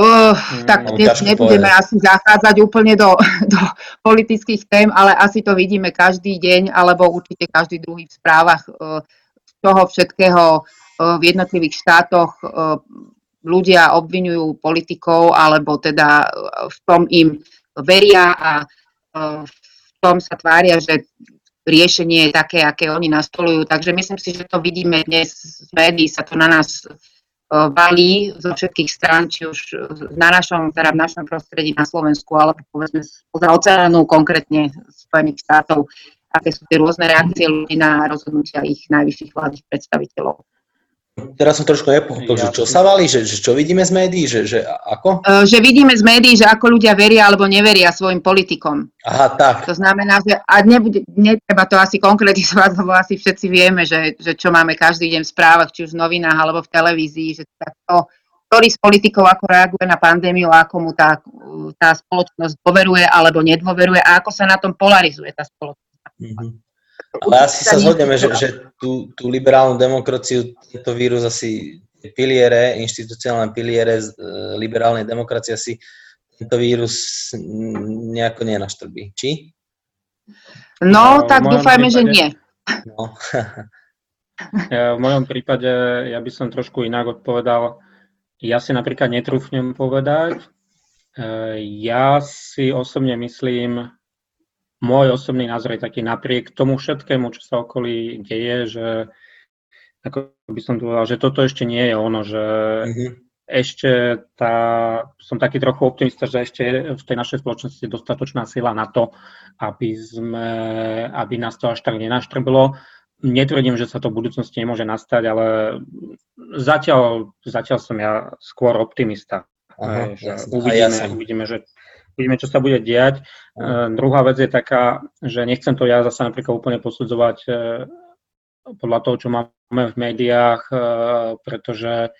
Uh, tak no, dnes nebudeme povedať. asi zachádzať úplne do, [laughs] do politických tém, ale asi to vidíme každý deň, alebo určite každý druhý v správach uh, z toho všetkého uh, v jednotlivých štátoch uh, ľudia obvinujú politikov, alebo teda v tom im veria a v tom sa tvária, že riešenie také, aké oni nastolujú. Takže myslím si, že to vidíme dnes z médií, sa to na nás valí zo všetkých strán, či už na našom, teda v našom prostredí na Slovensku, alebo povedzme z oceánu, konkrétne Spojených štátov, aké sú tie rôzne reakcie ľudí na rozhodnutia ich najvyšších vládnych predstaviteľov. Teraz som trošku nepochopil, že čo sa valí, že, že čo vidíme z médií, že, že ako? E, že vidíme z médií, že ako ľudia veria alebo neveria svojim politikom. Aha, tak. To znamená, že a nebude, netreba to asi konkretizovať, [laughs] lebo asi všetci vieme, že, že čo máme každý deň v správach, či už v novinách alebo v televízii, že to, ktorý z politikov ako reaguje na pandémiu a ako mu tá tá spoločnosť dôveruje alebo nedôveruje a ako sa na tom polarizuje tá spoločnosť. Mm-hmm. Ale asi sa zhodneme, že, že tú, tú liberálnu demokraciu, tento vírus asi piliere, inštitucionálne piliere z, e, liberálnej demokracie asi tento vírus nejako nenaštrbí. Či? No, no tak dúfajme, prípade, že nie. No. [laughs] ja, v mojom prípade ja by som trošku inak odpovedal. Ja si napríklad netrúfnem povedať. E, ja si osobne myslím, môj osobný názor je taký napriek tomu všetkému, čo sa okolí deje, že ako by som povedal, že toto ešte nie je ono, že mm-hmm. ešte tá, som taký trochu optimista, že ešte v tej našej spoločnosti je dostatočná sila na to, aby, sme, aby nás to až tak nenaštrbilo. Netvrdím, že sa to v budúcnosti nemôže nastať, ale zatiaľ, zatiaľ som ja skôr optimista. Aha, že uvidíme, ja uvidíme, že uvidíme, čo sa bude diať. Uh, druhá vec je taká, že nechcem to ja zase napríklad úplne posudzovať uh, podľa toho, čo máme v médiách, uh, pretože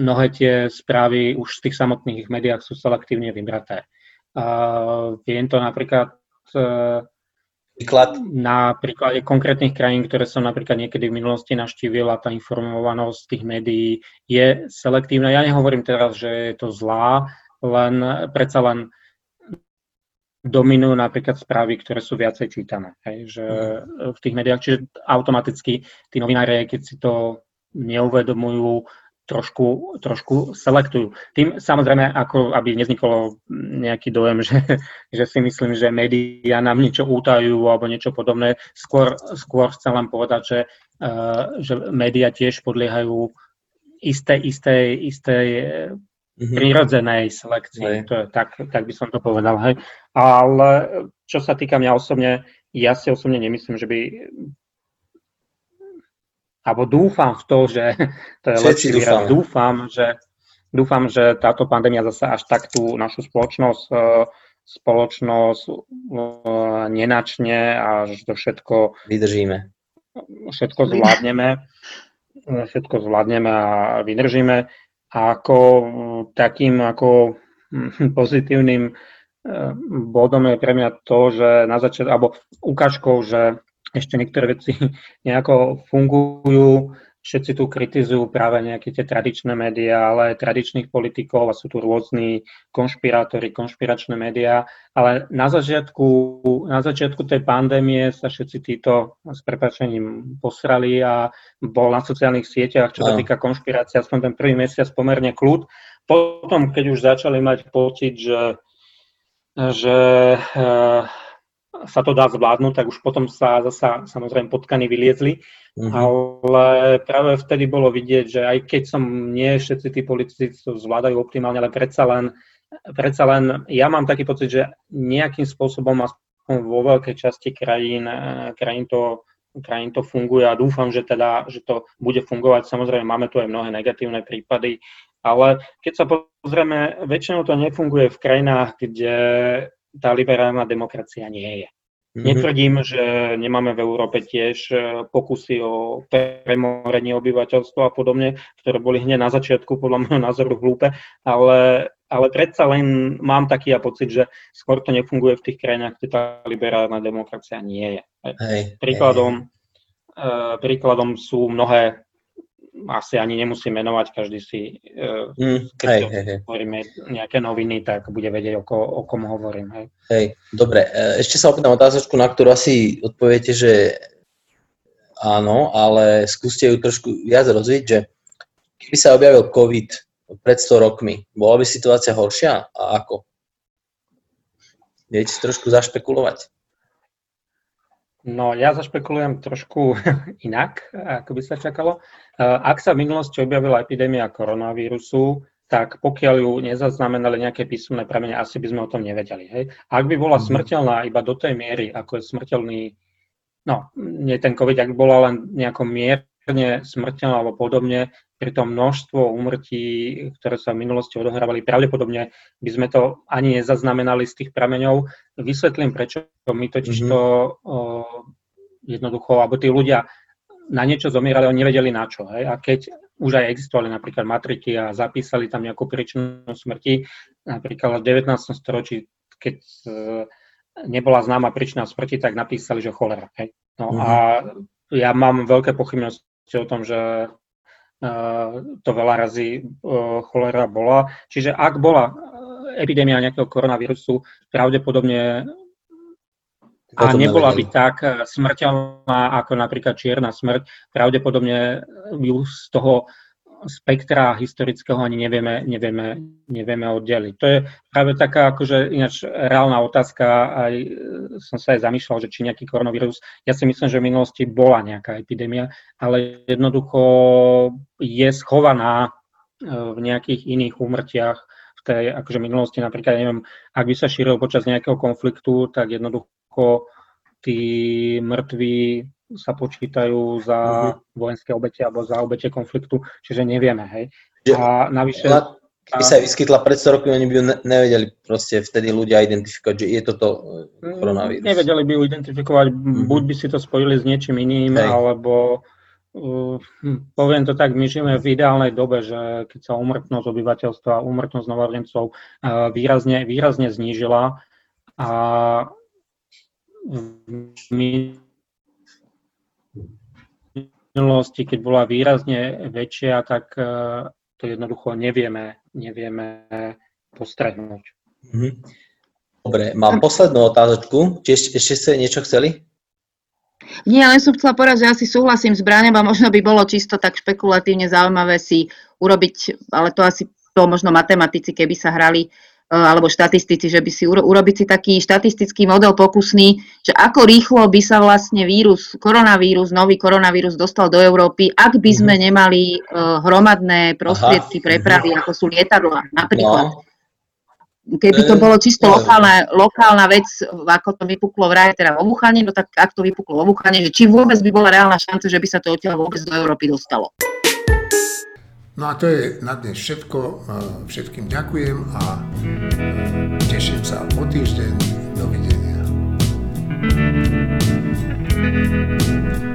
mnohé tie správy už z tých samotných médiách sú selektívne vybraté. Viem to napríklad Príklad? Na príklade konkrétnych krajín, ktoré som napríklad niekedy v minulosti navštívil a tá informovanosť tých médií je selektívna. Ja nehovorím teraz, že je to zlá, len predsa len dominujú napríklad správy, ktoré sú viacej čítané. Hej, že v tých médiách, čiže automaticky tí novinári, keď si to neuvedomujú, trošku, trošku selektujú. Tým samozrejme, ako aby nezniklo nejaký dojem, [laughs] že, že si myslím, že médiá nám niečo útajú alebo niečo podobné. Skôr, skôr chcem len povedať, že, uh, že médiá tiež podliehajú istej, istej, istej mm-hmm. prirodzenej selekcii. To je, tak, tak by som to povedal. Hej. Ale čo sa týka mňa osobne, ja si osobne nemyslím, že by alebo dúfam v to, že [laughs] to je lepší výraz, dúfam, že, dúfam, že táto pandémia zase až tak tú našu spoločnosť, e, spoločnosť e, nenačne a že to všetko vydržíme. Všetko zvládneme, všetko zvládneme a vydržíme. A ako takým ako [laughs] pozitívnym e, bodom je pre mňa to, že na začiatku, alebo ukážkou, že ešte niektoré veci [laughs] nejako fungujú. Všetci tu kritizujú práve nejaké tie tradičné médiá, ale aj tradičných politikov a sú tu rôzni konšpirátori, konšpiračné médiá. Ale na začiatku, na začiatku tej pandémie sa všetci títo s prepačením posrali a bol na sociálnych sieťach, čo sa týka konšpirácie, aspoň ten prvý mesiac pomerne kľud. Potom, keď už začali mať pocit, že, že uh, sa to dá zvládnuť, tak už potom sa zasa samozrejme potkany vyliezli, mm-hmm. ale práve vtedy bolo vidieť, že aj keď som nie všetci tí politici to zvládajú optimálne, ale predsa len, predsa len ja mám taký pocit, že nejakým spôsobom aspoň vo veľkej časti krajín, krajín to krajín to funguje a dúfam, že teda, že to bude fungovať. Samozrejme, máme tu aj mnohé negatívne prípady, ale keď sa pozrieme, väčšinou to nefunguje v krajinách, kde tá liberálna demokracia nie je. Mm-hmm. Netvrdím, že nemáme v Európe tiež e, pokusy o premorenie obyvateľstva a podobne, ktoré boli hneď na začiatku podľa môjho názoru hlúpe, ale, ale predsa len mám taký ja pocit, že skôr to nefunguje v tých krajinách, kde tá liberálna demokracia nie je. Hej, príkladom, hej. Uh, príkladom sú mnohé asi ani nemusím menovať, každý si, mm, keď hej, hej, hej. hovoríme nejaké noviny, tak bude vedieť, o, ko, o kom hovorím. Hej. hej, dobre. E, ešte sa opýtam otázočku, na ktorú asi odpoviete, že áno, ale skúste ju trošku viac rozviť, že keby sa objavil COVID pred 100 rokmi, bola by situácia horšia a ako? Viete trošku zašpekulovať? No, ja zašpekulujem trošku [laughs] inak, ako by sa čakalo. Ak sa v minulosti objavila epidémia koronavírusu, tak pokiaľ ju nezaznamenali nejaké písomné pramene, asi by sme o tom nevedeli. Hej? Ak by bola mhm. smrteľná iba do tej miery, ako je smrteľný, no, nie ten COVID, ak bola len nejako mierne smrteľná alebo podobne, pri tom množstvo úmrtí, ktoré sa v minulosti odohrávali, pravdepodobne by sme to ani nezaznamenali z tých prameňov. Vysvetlím, prečo my totiž to mm-hmm. jednoducho, alebo tí ľudia na niečo zomierali, oni nevedeli na čo. Hej? A keď už aj existovali napríklad matriky a zapísali tam nejakú príčinu smrti, napríklad v 19. storočí, keď nebola známa príčina smrti, tak napísali, že cholera. Hej. No mm-hmm. a ja mám veľké pochybnosti o tom, že to veľa razy cholera bola. Čiže ak bola epidémia nejakého koronavírusu, pravdepodobne a nebola by tak smrteľná ako napríklad čierna smrť, pravdepodobne ju z toho spektra historického ani nevieme, nevieme, nevieme oddeliť. To je práve taká akože ináč reálna otázka, aj e, som sa aj zamýšľal, že či nejaký koronavírus, ja si myslím, že v minulosti bola nejaká epidémia, ale jednoducho je schovaná e, v nejakých iných úmrtiach v tej akože minulosti, napríklad, neviem, ak by sa šíril počas nejakého konfliktu, tak jednoducho tí mŕtvi sa počítajú za uh-huh. vojenské obete alebo za obete konfliktu, čiže nevieme, hej. A navyše... Keby sa vyskytla pred 100 rokmi, oni by ju nevedeli proste vtedy ľdia identifikovať, že je toto e, koronavírus. Nevedeli by ju identifikovať, uh-huh. buď by si to spojili s niečím iným, hej. alebo uh, poviem to tak, my žijeme v ideálnej dobe, že keď sa umrtnosť obyvateľstva, umrtnosť novordencov uh, výrazne, výrazne znížila a my minulosti, keď bola výrazne väčšia, tak e, to jednoducho nevieme, nevieme postrehnúť. Mhm. Dobre, mám poslednú otázočku. Či ešte, ešte ste niečo chceli? Nie, len som chcela povedať, že asi súhlasím s Bráňom a možno by bolo čisto tak špekulatívne zaujímavé si urobiť, ale to asi to možno matematici, keby sa hrali E, alebo štatistici, že by si uro, urobiť si taký štatistický model pokusný, že ako rýchlo by sa vlastne vírus, koronavírus, nový koronavírus dostal do Európy, ak by sme mhm. nemali uh, hromadné prostriedky Aha. prepravy, ako sú lietadla napríklad. No. Keby to bolo čisto lokálna, lokálna vec, ako to vypuklo v raje, teda vo Wuhane, no tak ak to vypuklo vo Wuhane, že či vôbec by bola reálna šanca, že by sa to odtiaľ vôbec do Európy dostalo. No a to je na dnes všetko. E, všetkým ďakujem a e, teším sa o týždeň. Dovidenia. thank you